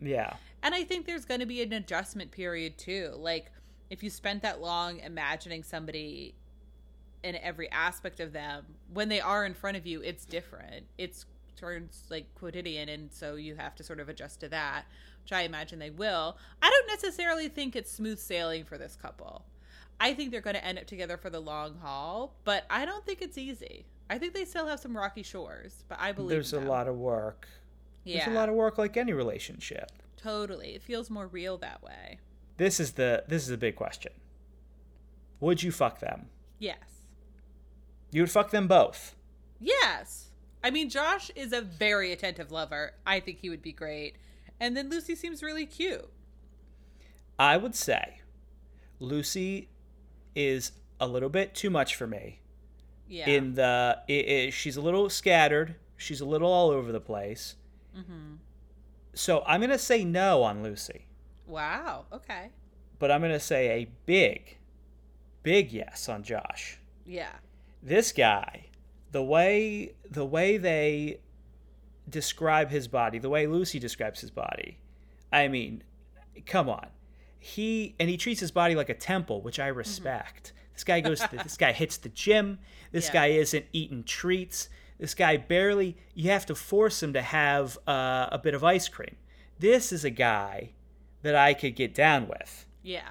Yeah. And I think there's going to be an adjustment period too. Like if you spent that long imagining somebody in every aspect of them, when they are in front of you, it's different. It's turns like quotidian, and so you have to sort of adjust to that, which I imagine they will. I don't necessarily think it's smooth sailing for this couple. I think they're going to end up together for the long haul, but I don't think it's easy. I think they still have some rocky shores, but I believe There's a lot of work. Yeah, There's a lot of work like any relationship. totally. It feels more real that way. This is the this is the big question. Would you fuck them? Yes. You would fuck them both. Yes. I mean, Josh is a very attentive lover. I think he would be great. And then Lucy seems really cute. I would say Lucy is a little bit too much for me. Yeah. In the i i she's a little scattered. She's a little all over the place. Mm-hmm. So I'm gonna say no on Lucy, wow. Okay. but I'm gonna say a big, big yes on Josh. Yeah. This guy, the way the way they describe his body, the way Lucy describes his body, I mean, come on. He and he treats his body like a temple, which I respect. This guy goes. To the, this guy hits the gym. This Yeah. guy isn't eating treats. This guy barely. You have to force him to have uh, a bit of ice cream. This is a guy that I could get down with. Yeah.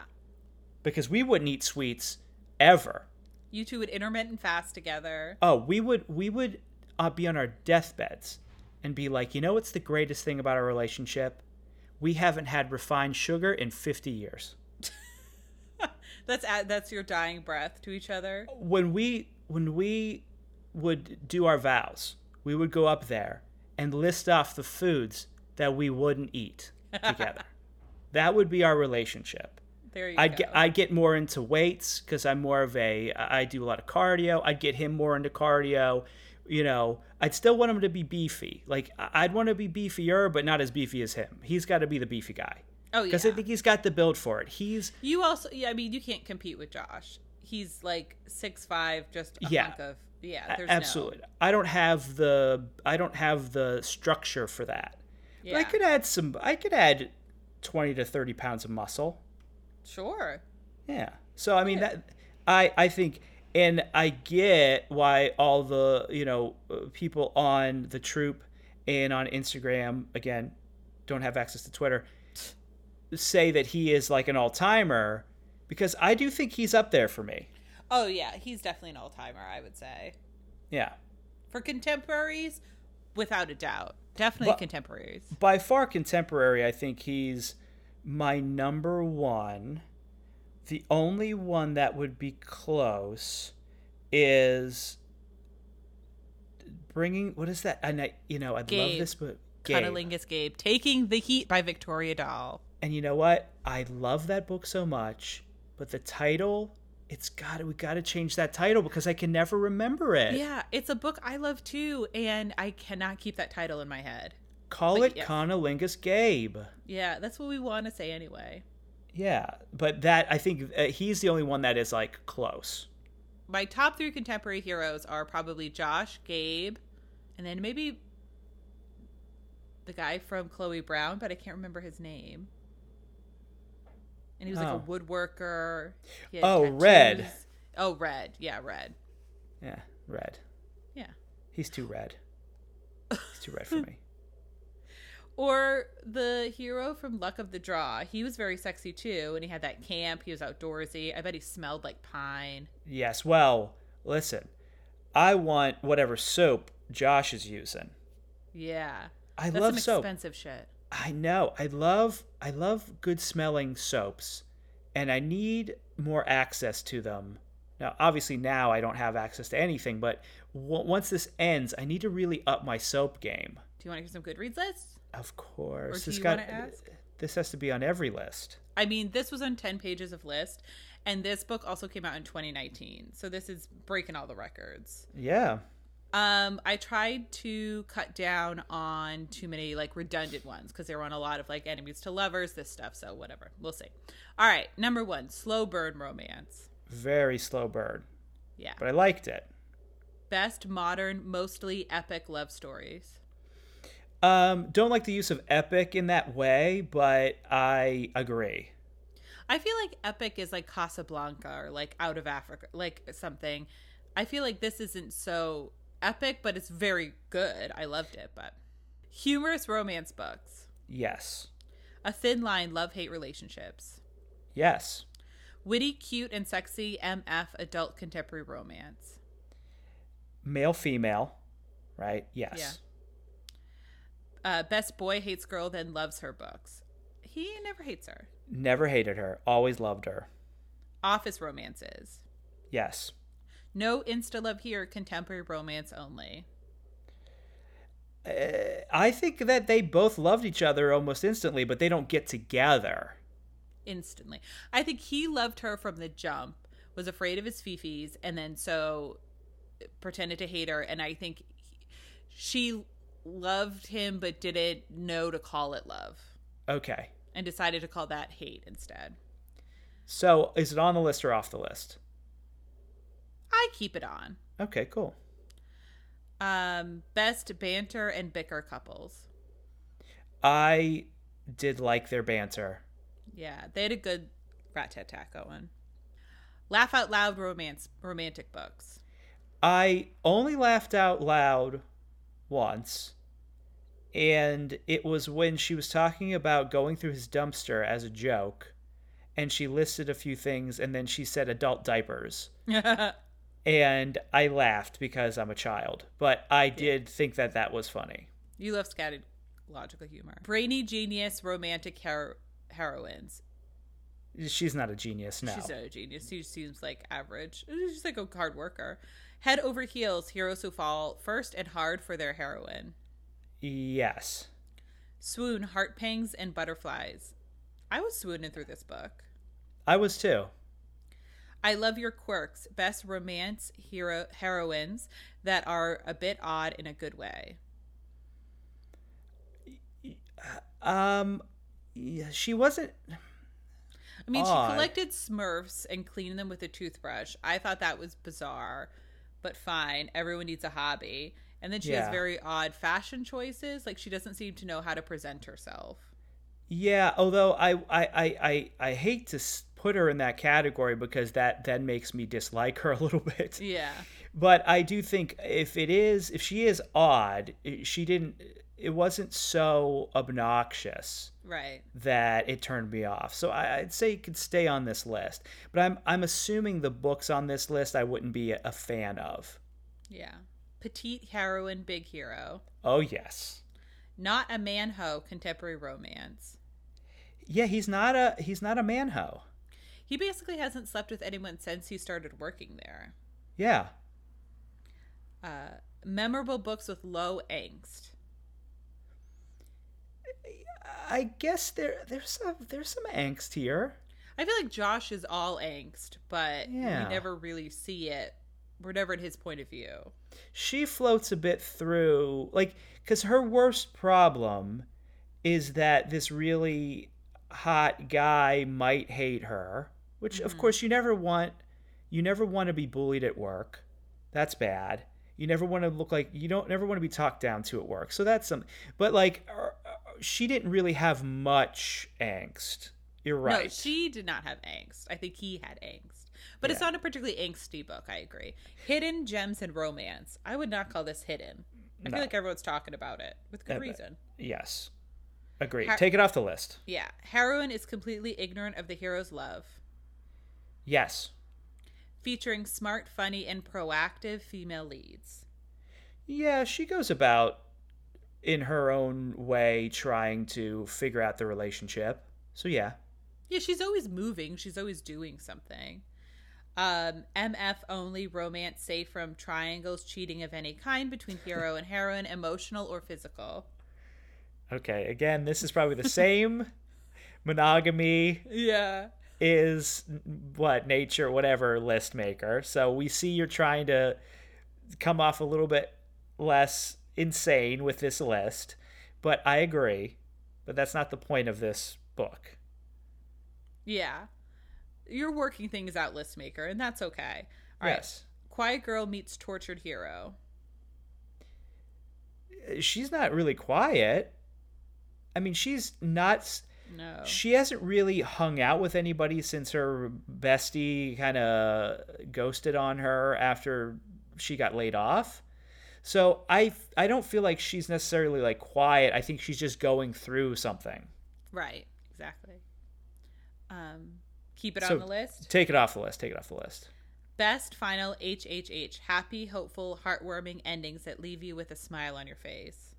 because we wouldn't eat sweets ever. You two would intermittent fast together. Oh, we would we would uh, be on our deathbeds and be like, you know, what's the greatest thing about our relationship? We haven't had refined sugar in 50 years. That's that's your dying breath to each other. When we when we would do our vows, we would go up there and list off the foods that we wouldn't eat together. that would be our relationship. There you I'd go. get I'd get more into weights because I'm more of a I do a lot of cardio. I'd get him more into cardio. You know, I'd still want him to be beefy. Like I- I'd want to be beefier, but not as beefy as him. He's got to be the beefy guy oh yeah. because I think he's got the build for it. He's you also yeah. I mean, you can't compete with Josh. He's like six five, just a Yeah. hunk of yeah. absolutely. I don't have the I don't have the structure for that. No, But I could add some. I could add twenty to thirty pounds of muscle. Sure. Yeah. So I mean that I I think and I get why all the, you know, people on the troop and on Instagram again don't have access to Twitter say that he is like an all-timer because I do think he's up there for me. Oh yeah, he's definitely an all timer. I would say Yeah. for contemporaries, without a doubt, definitely But- contemporaries. By far contemporary, I think he's my number 1. The only one that would be close is bringing what is that? And I, you know, I'd love this, but Gabe. Cunnilingus Gabe, Taking the Heat by Victoria Dahl. And you know what? I love that book so much, but the title, it's got we got to change that title because I can never remember it. Yeah, it's a book I love too, and I cannot keep that title in my head. Call it yes. Cunnilingus Gabe. Yeah, that's what we want to say anyway. Yeah, but that I think uh, he's the only one that is like close. My top three contemporary heroes are probably Josh, Gabe, and then maybe the guy from Chloe Brown, but I can't remember his name. And he was like Oh. a woodworker. He had Oh, Red. Oh, Red. Yeah, Red. Yeah, red. Yeah. He's too red. He's too red for me. Or the hero from Luck of the Draw. He was very sexy too, and he had that camp. He was outdoorsy. I bet he smelled like pine. Yes. Well, listen. I want whatever soap Josh is using. Yeah. I That's love some soap. expensive shit. I know. I love I love good smelling soaps and I need more access to them. Now, obviously now I don't have access to anything, but w- once this ends, I need to really up my soap game. Do you want to hear some Goodreads lists? Of course. Or do this you got wanna ask? this has to be on every list. I mean, this was on 10 pages of list, and this book also came out in 2019. So this is breaking all the records. Yeah. Um, I tried to cut down on too many like redundant ones because there were on a lot of like enemies to lovers, this stuff. So whatever, we'll see. All right, number one, slow burn romance. Very slow burn, Yeah, but I liked it. best modern, mostly epic love stories. Um, don't like the use of epic in that way, but I agree. I feel like epic is like Casablanca or like Out of Africa, like something. I feel like this isn't so epic, but it's very good. I loved it, but humorous romance books. Yes. A thin line love hate relationships. Yes. Witty, cute, and sexy MF adult contemporary romance. Male, female, right? Yes. Yeah. Uh, best boy hates girl, then loves her books. He never hates her. Never hated her. Always loved her. Office romances. Yes. No insta love here, contemporary romance only. I think that they both loved each other almost instantly, but they don't get together. instantly. I think he loved her from the jump, was afraid of his fifis, and then so pretended to hate her. And I think he- she loved him, but didn't know to call it love, Okay. and decided to call that hate instead. So is it on the list or off the list? I keep it on. Okay, cool. Um, best banter and bicker couples. I did like their banter. Yeah, they had a good rat tat tat going. Laugh out loud romance romantic books. I only laughed out loud once, and it was when she was talking about going through his dumpster as a joke, and she listed a few things and then she said adult diapers. and I laughed because I'm a child, but I did think that that was funny. you love scattered logical humor. Brainy genius romantic hero- heroines. She's not a genius, no. She's not a genius. She seems like average. She's like a hard worker. Head over heels, heroes who fall first and hard for their heroine. yes. Swoon, heart pangs, and butterflies. I was swooning through this book. I was too. I love your quirks. Best romance hero heroines that are a bit odd in a good way. Um yeah, she wasn't I mean, Odd. she collected Smurfs and cleaned them with a toothbrush. I thought that was bizarre, but fine. Everyone needs a hobby. And then she has very odd fashion choices. Like she doesn't seem to know how to present herself. Yeah, although I I I I, I hate to put her in that category because that then makes me dislike her a little bit. Yeah. But I do think if it is if she is odd, she didn't it wasn't so obnoxious Right. that it turned me off. So I, I'd say it could stay on this list. But I'm I'm assuming the books on this list I wouldn't be a, a fan of. Yeah. Petite heroine, big hero. Oh yes. Not a man ho contemporary romance. Yeah, he's not a he's not a manho. He basically hasn't slept with anyone since he started working there. Yeah. Uh, memorable books with low angst. I guess there there's some there's some angst here. I feel like Josh is all angst, but Yeah. we never really see it. We're never at his point of view. She floats a bit through like cuz her worst problem is that this really hot guy might hate her, which of course you never want you never want to be bullied at work. That's bad. You never want to look like you don't never want to be talked down to at work. So that's some but like er, she didn't really have much angst. You're right. No, she did not have angst. I think he had angst. But it's not a particularly angsty book, I agree. Hidden gems and romance. I would not call this hidden. I No. feel like everyone's talking about it with good Uh, reason. Yes. Agree. Har- Take it off the list. Yeah. Heroine is completely ignorant of the hero's love. Yes. Featuring smart, funny, and proactive female leads. Yeah, she goes about in her own way trying to figure out the relationship. So yeah. Yeah, she's always moving. She's always doing something. Um, MF only romance safe from triangles, cheating of any kind between hero and heroine, emotional or physical. Okay, again, this is probably the same monogamy Yeah. is what nature whatever list maker. So we see you're trying to come off a little bit less insane with this list, but I agree. But that's not the point of this book. Yeah. You're working things out, list maker, and that's okay. All right. yes. Quiet girl meets tortured hero. She's not really quiet. I mean, she's not No. She hasn't really hung out with anybody since her bestie kind of ghosted on her after she got laid off. So I I don't feel like she's necessarily like quiet. I think she's just going through something. Right. Exactly. Um, keep it So- on the list. Take it off the list. Take it off the list. Best final HHH. Happy, hopeful, heartwarming endings that leave you with a smile on your face.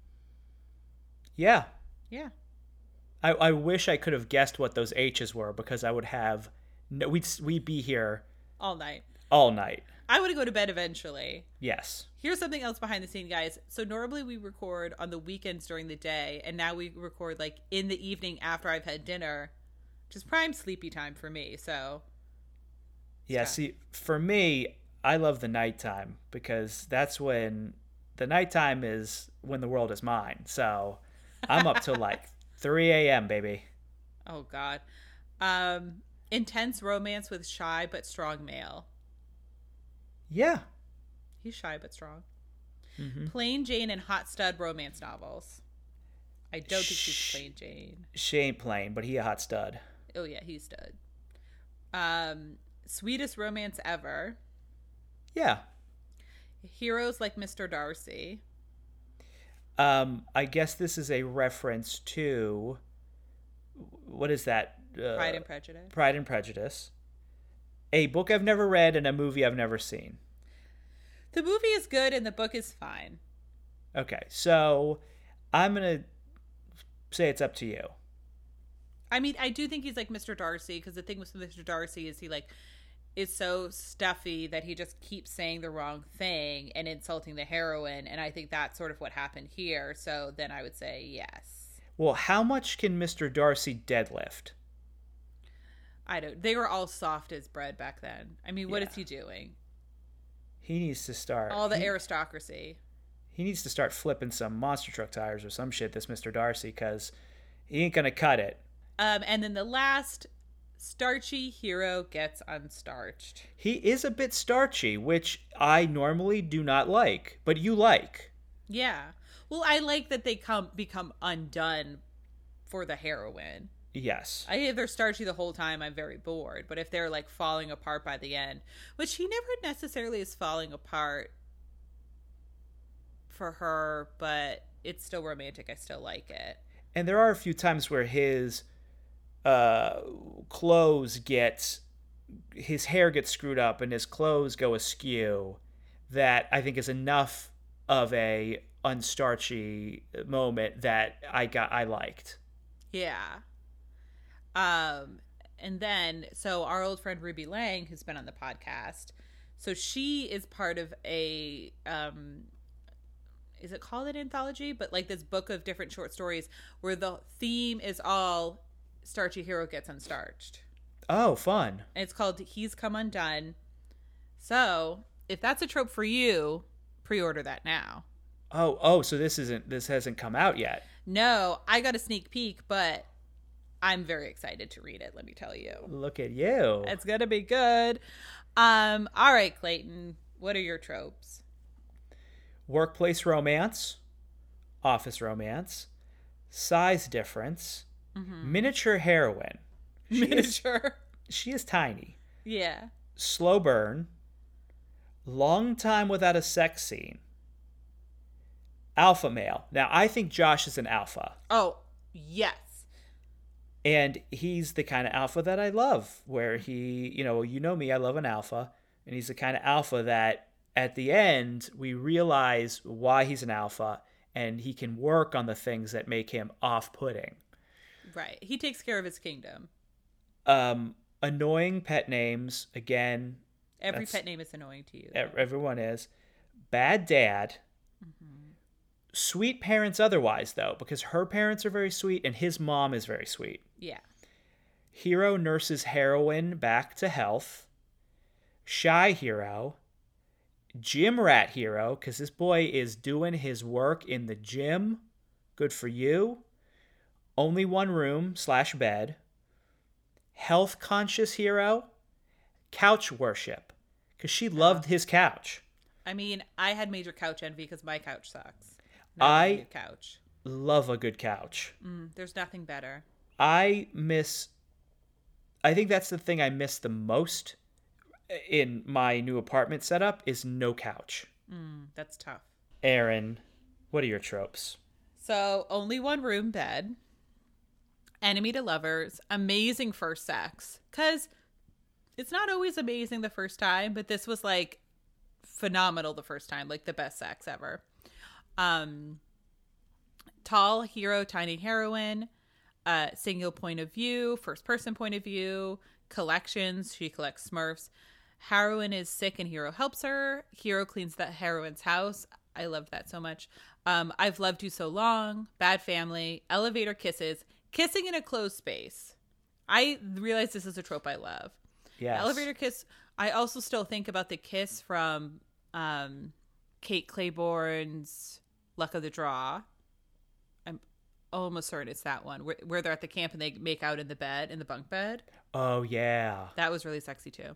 Yeah. Yeah. I, I wish I could have guessed what those H's were because I would have no, we'd we'd be here All night. all night. I want to go to bed eventually. Yes. Here's something else behind the scene, guys. So normally we record on the weekends during the day, and now we record like in the evening after I've had dinner, which is prime sleepy time for me. So Yeah, Scott. see, for me, I love the nighttime because that's when the nighttime is when the world is mine. So I'm up till like 3 a.m., baby. Oh God. Um, intense romance with shy but strong male. Yeah. He's shy but strong. Mm-hmm. Plain Jane and hot stud romance novels. I don't think she's plain Jane. She ain't plain, but he a hot stud. Oh yeah, he's stud. Um, sweetest romance ever. Yeah. Heroes like Mr. Darcy. Um, I guess this is a reference to what is that uh, Pride and Prejudice. Pride and Prejudice, a book I've never read, and a movie I've never seen. The movie is good and the book is fine. Okay, so I'm gonna say it's up to you. I mean, I do think he's like Mr. Darcy because the thing with Mr. Darcy is he like is so stuffy that he just keeps saying the wrong thing and insulting the heroine, and I think that's sort of what happened here. So then I would say yes. Well, how much can Mr. Darcy deadlift? I don't. They were all soft as bread back then. I mean, what is Yeah. he doing? He needs to start. All the he, aristocracy. he needs to start flipping some monster truck tires or some shit. This Mr. Darcy, because he ain't gonna cut it. Um, and then the last starchy hero gets unstarched. He is a bit starchy, which I normally do not like, but you like. Yeah. Well, I like that they come become undone for the heroine. Yes. I if they're starchy the whole time, I'm very bored. But if they're like falling apart by the end, which he never necessarily is falling apart for her, but it's still romantic. I still like it. and there are a few times where his uh clothes get his hair gets screwed up and his clothes go askew that i think is enough of a unstarchy moment that i got i liked Yeah. Um, and then so our old friend Ruby Lang, who's been on the podcast, so she is part of a um, is it called an anthology? But like this book of different short stories where the theme is all starchy hero gets unstarched. oh fun And it's called He's Come Undone. So if that's a trope for you, pre-order that now. oh oh so this isn't this hasn't come out yet No, I got a sneak peek, but I'm very excited to read it. Let me tell you. look at you It's gonna be good. Um, all right, Clayton. What are your tropes? workplace romance office romance size difference miniature heroine she is, Miniature. she is tiny Yeah. slow burn, long time without a sex scene, alpha male. Now, I think Josh is an alpha, Oh, yes. And he's the kind of alpha that I love, where he, you know, you know me, I love an alpha, and he's the kind of alpha that at the end we realize why he's an alpha and he can work on the things that make him off putting. Right. He takes care of his kingdom. Um, annoying pet names, again, Every pet name is annoying to you. Ev- everyone is bad dad sweet parents otherwise though because her parents are very sweet and his mom is very sweet. Yeah. hero nurses heroine back to health. Shy hero. Gym rat hero because this boy is doing his work in the gym. Good for you. Only one room slash bed. Health conscious hero. Couch worship because she loved uh-huh. his couch. I mean, I had major couch envy because my couch sucks. I- couch. love a good couch. Mm, there's nothing better. I miss I think that's the thing I miss the most in my new apartment setup is no couch. Mm, that's tough. Aaron, what are your tropes? So only one room bed. Enemy to lovers. Amazing first sex. Cause it's not always amazing the first time, but this was like phenomenal the first time, like the best sex ever. Um tall hero, tiny heroine, uh single point of view, first person point of view, collections, she collects Smurfs. Heroine is sick and hero helps her. Hero cleans that heroine's house. I loved that so much. Um, I've loved you so long. Bad family. Elevator kisses. Kissing in a closed space. I realize this is a trope I love. Yeah. Elevator kiss. I also still think about the kiss from um, Kate Clayborn's Luck of the Draw. I'm almost certain it's that one where, where they're at the camp and they make out in the bed, in the bunk bed. Oh yeah. That was really sexy too.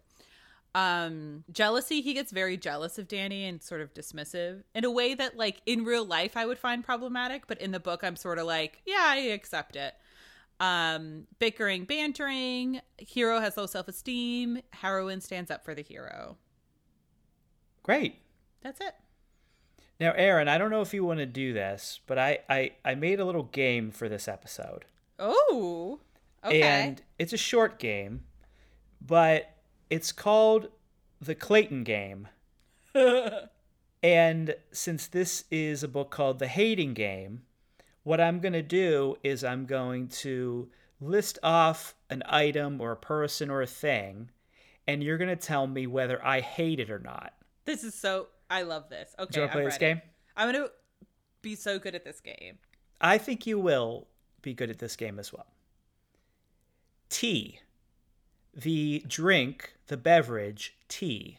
Um, jealousy, he gets very jealous of Danny and sort of dismissive in a way that, like, in real life I would find problematic, but in the book I'm sort of like, yeah, I accept it. Um, bickering, bantering, hero has low self esteem, heroine stands up for the hero. Great. That's it. Now, Aaron, I don't know if you want to do this, but I, I, I made a little game for this episode. Oh, Okay. And it's a short game, but it's called the Clayton Game. and since this is a book called The Hating Game, what I'm going to do is I'm going to list off an item or a person or a thing, and you're going to tell me whether I hate it or not. This is so. I love this. Okay. Do you want to play I'm this game? I'm to be so good at this game. I think you will be good at this game as well. Tea. The drink, the beverage, tea.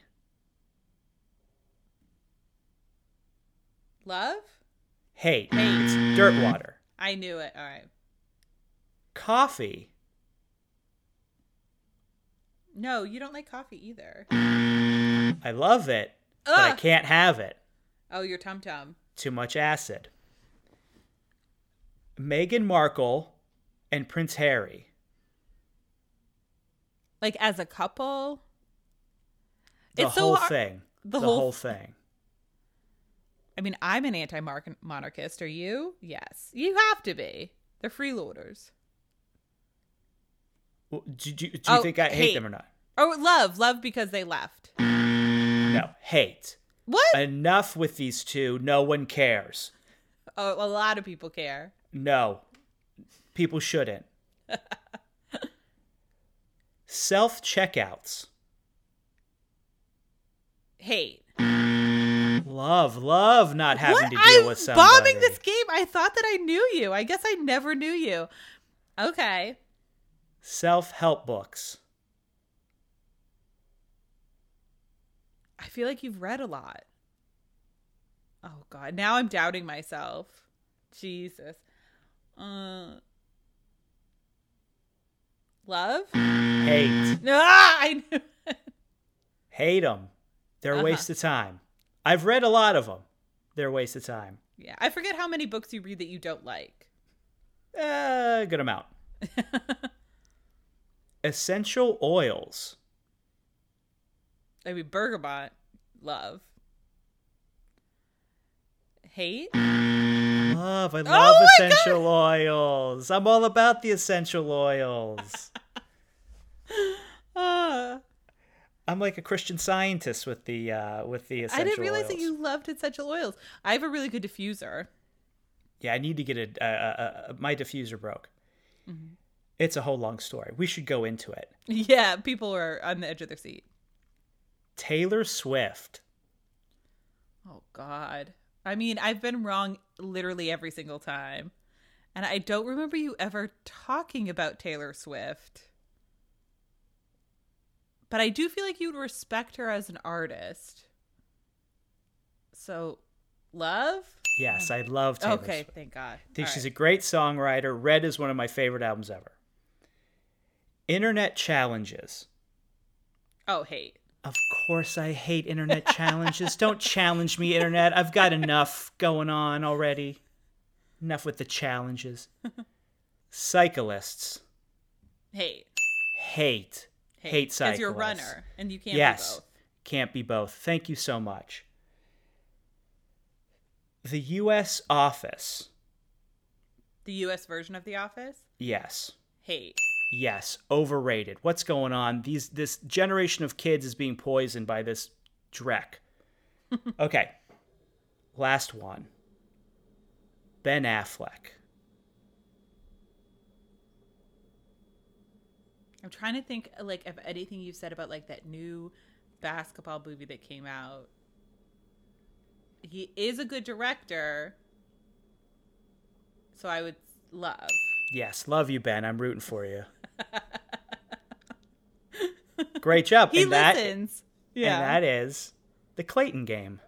Love? Hate. Hate. It's dirt water. I knew it. All right. Coffee. No, you don't like coffee either. I love it, but I can't have it. Oh, your tum tum. Too much acid. Meghan Markle and Prince Harry. Like as a couple? The It's whole har- thing. the The, whole- whole thing. I mean, I'm an anti monarchist. Are you? Yes. You have to be. They're freeloaders. Well, Do, do, do you Oh, think I hate hate. them or not? Oh, love. Love because they left. No, hate. What? Enough with these two. No one cares. oh, a lot of people care. No, people shouldn't. Self checkouts. Hate. Love, love not having what? to deal I'm with somebody. bombing this game. I thought that I knew you. I guess I never knew you. Okay. Self help books. Feel like you've read a lot. Oh God. Now I'm doubting myself. Jesus. Uh. Love? Hate. Ah, I knew. Hate them. They're a Uh-huh. waste of time. I've read a lot of them. They're a waste of time. Yeah, I forget how many books you read that you don't like. Uh, good amount. Essential oils. I mean, bergamot, love. Hate? Love. I love Oh essential oils. I'm all about the essential oils. Ah. I'm like a Christian scientist with the uh, with the essential oils. I didn't realize oils. that you loved essential oils. I have a really good diffuser. Yeah, I need to get a, a, a, a my diffuser broke. Mm-hmm. It's a whole long story. We should go into it. Yeah, people are on the edge of their seat. Taylor Swift. Oh God. I mean, I've been wrong literally every single time. And I don't remember you ever talking about Taylor Swift. But I do feel like you would respect her as an artist. So, love? Yes, I love Taylor okay, Swift. thank God. I think All she's right. a great songwriter. Red is one of my favorite albums ever. Internet challenges. Oh, hate. Of course, I hate internet challenges. Don't challenge me, internet. I've got enough going on already. Enough with the challenges. Cyclists. Hate. Hate. Hate cyclists. As your runner, and you can't yes. be both. Can't be both. Thank you so much. The U.S. Office. The U.S. version of The Office? Yes. Hate. Yes. Overrated. What's going on? These this generation of kids is being poisoned by this dreck. okay. Last one. Ben Affleck. I'm trying to think like of anything you've said about like that new basketball movie that came out. He is a good director. So I would love. Yes, love you, Ben. I'm rooting for you. Great job. He and that, listens. And Yeah. that is the Clayton game.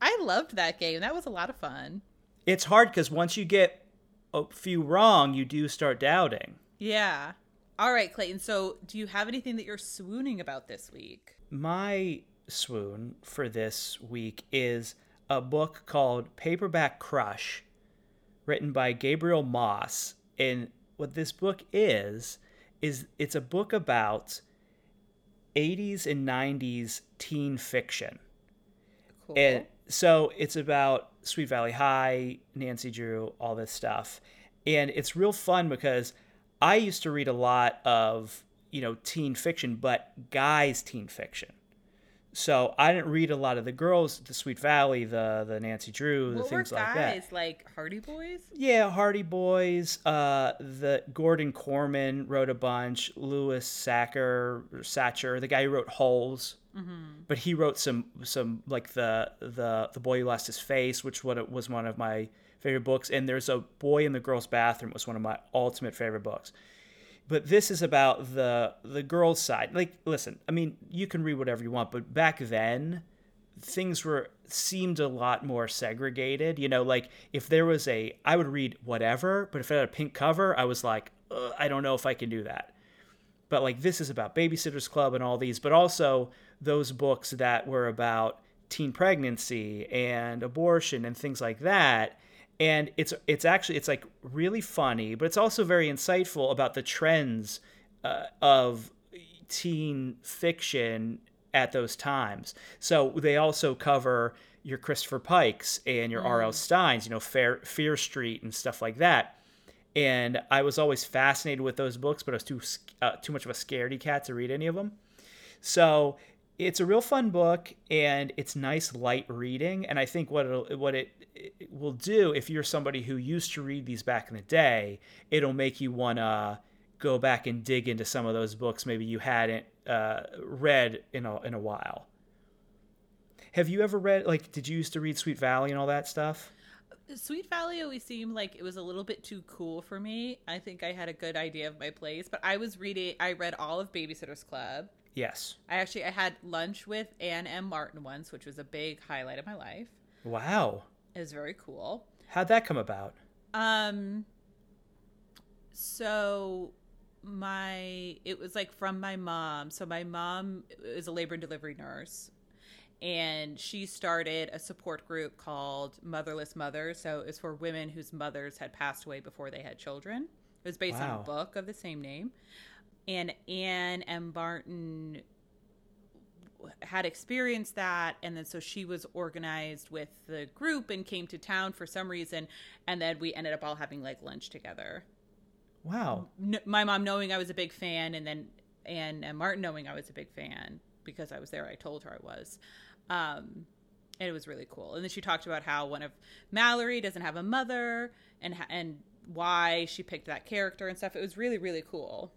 I loved that game. That was a lot of fun. It's hard because once you get a few wrong, you do start doubting. Yeah. All right, Clayton. So, do you have anything that you're swooning about this week? My swoon for this week is a book called Paperback Crush, written by Gabrielle Moss. And what this book is, is it's a book about 80s and 90s teen fiction. Cool. And so it's about Sweet Valley High, Nancy Drew, all this stuff. And it's real fun because I used to read a lot of, you know, teen fiction, but guys' teen fiction. So I didn't read a lot of the girls, the Sweet Valley, the the Nancy Drew, the What things like that. guys like Hardy Boys? Yeah, Hardy Boys. Uh, the Gordon Korman wrote a bunch. Louis Sachar, Satcher, the guy who wrote Holes. But he wrote some some like the the the boy who lost his face, which what was one of my favorite books. And there's a boy in the girls' bathroom was one of my ultimate favorite books. But this is about the the girls' side. Like, listen, I mean, you can read whatever you want, but back then, things were seemed a lot more segregated. You know, like if there was a, I would read whatever, but if it had a pink cover, I was like, I don't know if I can do that. But like this is about Babysitters Club and all these, but also those books that were about teen pregnancy and abortion and things like that. And it's it's actually it's like really funny, but it's also very insightful about the trends uh, of teen fiction at those times. So they also cover your Christopher Pikes and your R.L. Stines, you know, Fair, Fear Street and stuff like that. And I was always fascinated with those books, but I was too uh, too much of a scaredy cat to read any of them. So it's a real fun book, and it's nice light reading. And I think what it'll, what it, it will do if you're somebody who used to read these back in the day, it'll make you wanna go back and dig into some of those books maybe you hadn't uh, read in a in a while. Have you ever read like did you used to read Sweet Valley and all that stuff? Sweet Valley always seemed like it was a little bit too cool for me. I think I had a good idea of my place, but I was reading. I read all of Babysitter's Club. Yes. I actually I had lunch with Anne M. Martin once, which was a big highlight of my life. Wow. It was very cool. How'd that come about? Um. So my it was like from my mom. So my mom is a labor and delivery nurse, and she started a support group called Motherless Mothers. So it's for women whose mothers had passed away before they had children. It was based on a book of the same name, and Anne M. Barton had experienced that and then so she was organized with the group and came to town for some reason and then we ended up all having like lunch together. Wow. N- my mom knowing i was a big fan and then and, and martin knowing i was a big fan because i was there i told her i was. Um and it was really cool. And then she talked about how one of mallory doesn't have a mother and ha- and why she picked that character and stuff. It was really really cool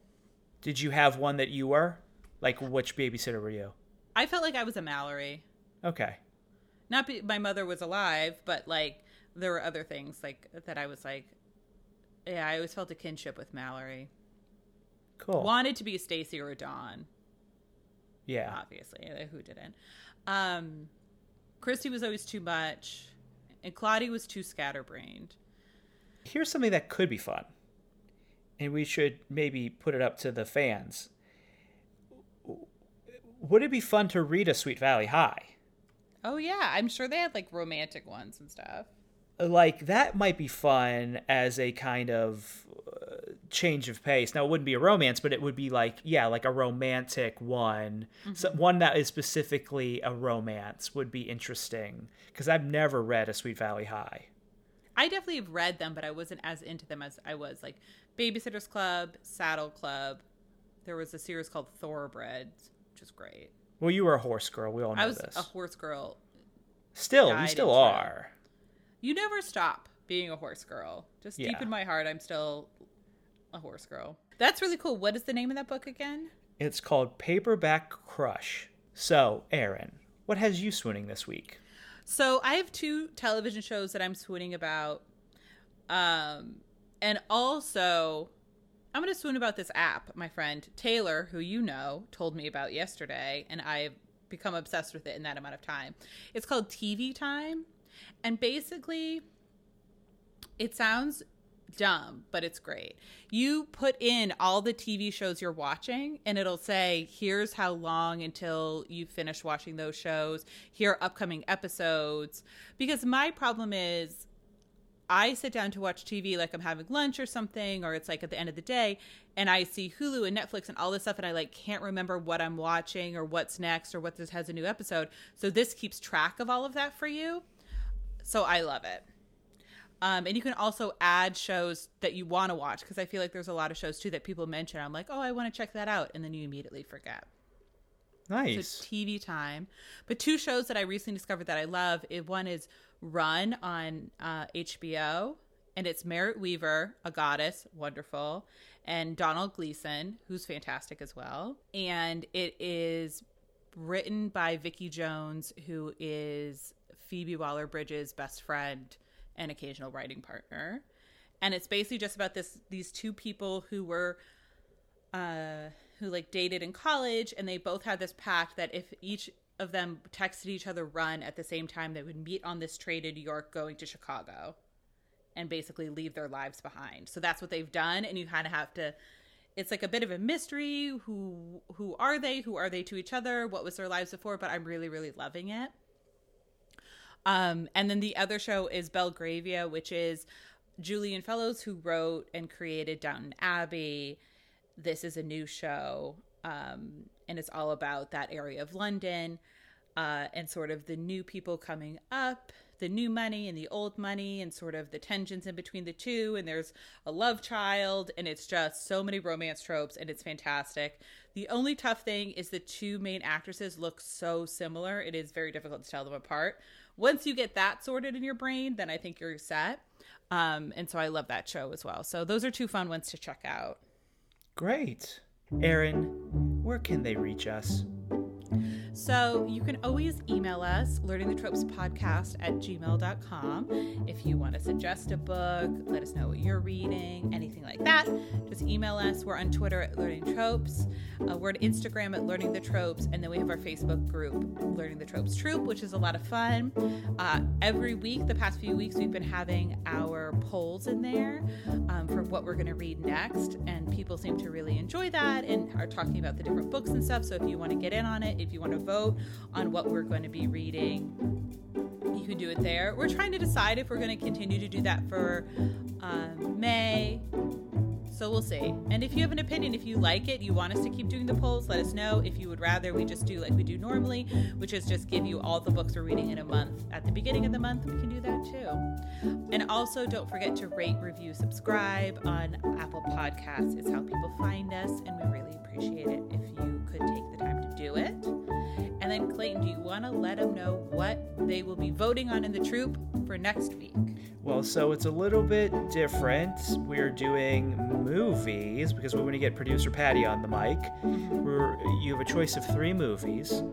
Did you have one that you were? Like which babysitter were you? i felt like i was a mallory Okay. not be, my mother was alive, but like there were other things like that I was like, yeah, I always felt a kinship with Mallory. Cool. Wanted to be Stacey or Dawn, Yeah. obviously. uh, Who didn't? Um, Kristy was always too much, and Claudia was too scatterbrained. Here's something that could be fun. And we should maybe put it up to the fans. Would it be fun to read a Sweet Valley High? Oh yeah, I'm sure they had like romantic ones and stuff. like that might be fun as a kind of uh, change of pace. Now it wouldn't be a romance, but it would be like yeah, like a romantic one. So one that is specifically a romance would be interesting because I've never read a Sweet Valley High. I definitely have read them, but I wasn't as into them as I was like Babysitters Club, Saddle Club. There was a series called Thoroughbreds, which is great. Well, you were a horse girl. We all know I was this. a horse girl. still, you still it. are. You never stop being a horse girl. Just deep in my heart, I'm still a horse girl. That's really cool. What is the name of that book again? It's called Paperback Crush. So, Aaron, what has you swooning this week? So I have two television shows that I'm swooning about. Um, and also, I'm going to swoon about this app. My friend Taylor, who you know, told me about yesterday, and I've become obsessed with it in that amount of time. It's called TV Time. And basically, it sounds dumb, but it's great. You put in all the TV shows you're watching, and it'll say, here's how long until you finish watching those shows. Here are upcoming episodes. Because my problem is, I sit down to watch TV like I'm having lunch or something, or it's like at the end of the day, and I see Hulu and Netflix and all this stuff, and I like can't remember what I'm watching or what's next or what this has a new episode. So this keeps track of all of that for you. So I love it. Um, and you can also add shows that you want to watch because I feel like there's a lot of shows too that people mention. I'm like, oh, I want to check that out, and then you immediately forget. Nice. So TV time. But two shows that I recently discovered that I love. It, one is Run on uh, HBO, and it's Merritt Wever, a goddess, wonderful, and Domhnall Gleeson, who's fantastic as well. And it is written by Vicky Jones, who is Phoebe Waller Bridge's best friend and occasional writing partner. And it's basically just about this these two people who were uh who like dated in college and they both had this pact that if each of them texted each other run at the same time they would meet on this train in New York going to Chicago and basically leave their lives behind. So that's what they've done and you kind of have to it's like a bit of a mystery who who are they? Who are they to each other? What was their lives before? But I'm really really loving it. Um, and then the other show is Belgravia, which is Julian Fellowes, who wrote and created Downton Abbey. This is a new show, um, and it's all about that area of London uh, and sort of the new people coming up, the new money and the old money, and sort of the tensions in between the two. And there's a love child, and it's just so many romance tropes, and it's fantastic. The only tough thing is the two main actresses look so similar, it is very difficult to tell them apart once you get that sorted in your brain, then I think you're set. Um, and so I love that show as well. So those are two fun ones to check out. Great. Erin, where can they reach us? So you can always email us, learning the tropes podcast at gmail.com. If you want to suggest a book, let us know what you're reading, anything like that, email us. We're on Twitter at Learning Tropes. Uh, we're on Instagram at Learning the Tropes. And then we have our Facebook group, Learning the Tropes Troop, which is a lot of fun. Uh, every week, the past few weeks, we've been having our polls in there um, for what we're going to read next. And people seem to really enjoy that and are talking about the different books and stuff. So if you want to get in on it, if you want to vote on what we're going to be reading, you can do it there. We're trying to decide if we're going to continue to do that for um, May. So we'll see. And if you have an opinion, if you like it, you want us to keep doing the polls, let us know. If you would rather we just do like we do normally, which is just give you all the books we're reading in a month at the beginning of the month, we can do that too. And also don't forget to rate, review, subscribe on Apple Podcasts. It's how people find us, and we really appreciate it if you could take the time to do it. And then, Clayton, do you want to let them know what they will be voting on in the troop for next week? Well, so it's a little bit different. We're doing movies because we want to get producer Patty on the mic. Mm-hmm. We're, you have a choice of three movies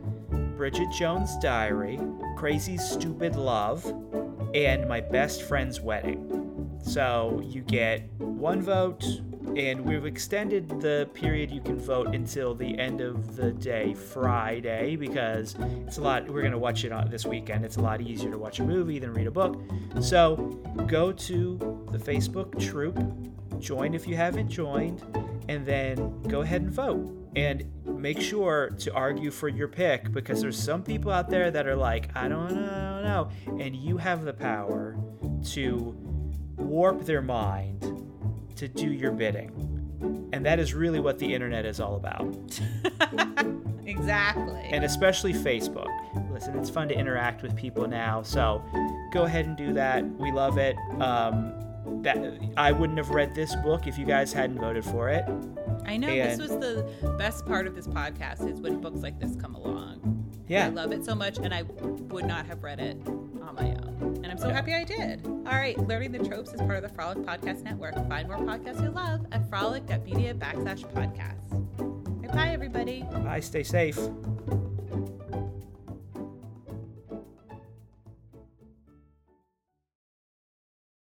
Bridget Jones' Diary, Crazy Stupid Love, and My Best Friend's Wedding. So you get one vote, and we've extended the period you can vote until the end of the day Friday because it's a lot we're to watch it on this weekend. It's a lot easier to watch a movie than read a book. So go to the Facebook troop join if you haven't joined and then go ahead and vote. And make sure to argue for your pick because there's some people out there that are like I don't know, I don't know and you have the power to warp their mind to do your bidding. And that is really what the internet is all about. exactly. And especially Facebook. Listen, it's fun to interact with people now, so go ahead and do that. We love it. Um, that I wouldn't have read this book if you guys hadn't voted for it. I know and, this was the best part of this podcast is when books like this come along. Yeah. I love it so much and I would not have read it on my own. I'm so yeah. happy I did. All right, Learning the Tropes is part of the Frolic Podcast Network. Find more podcasts you love at frolic.media backslash podcasts. Bye, everybody. Bye, stay safe.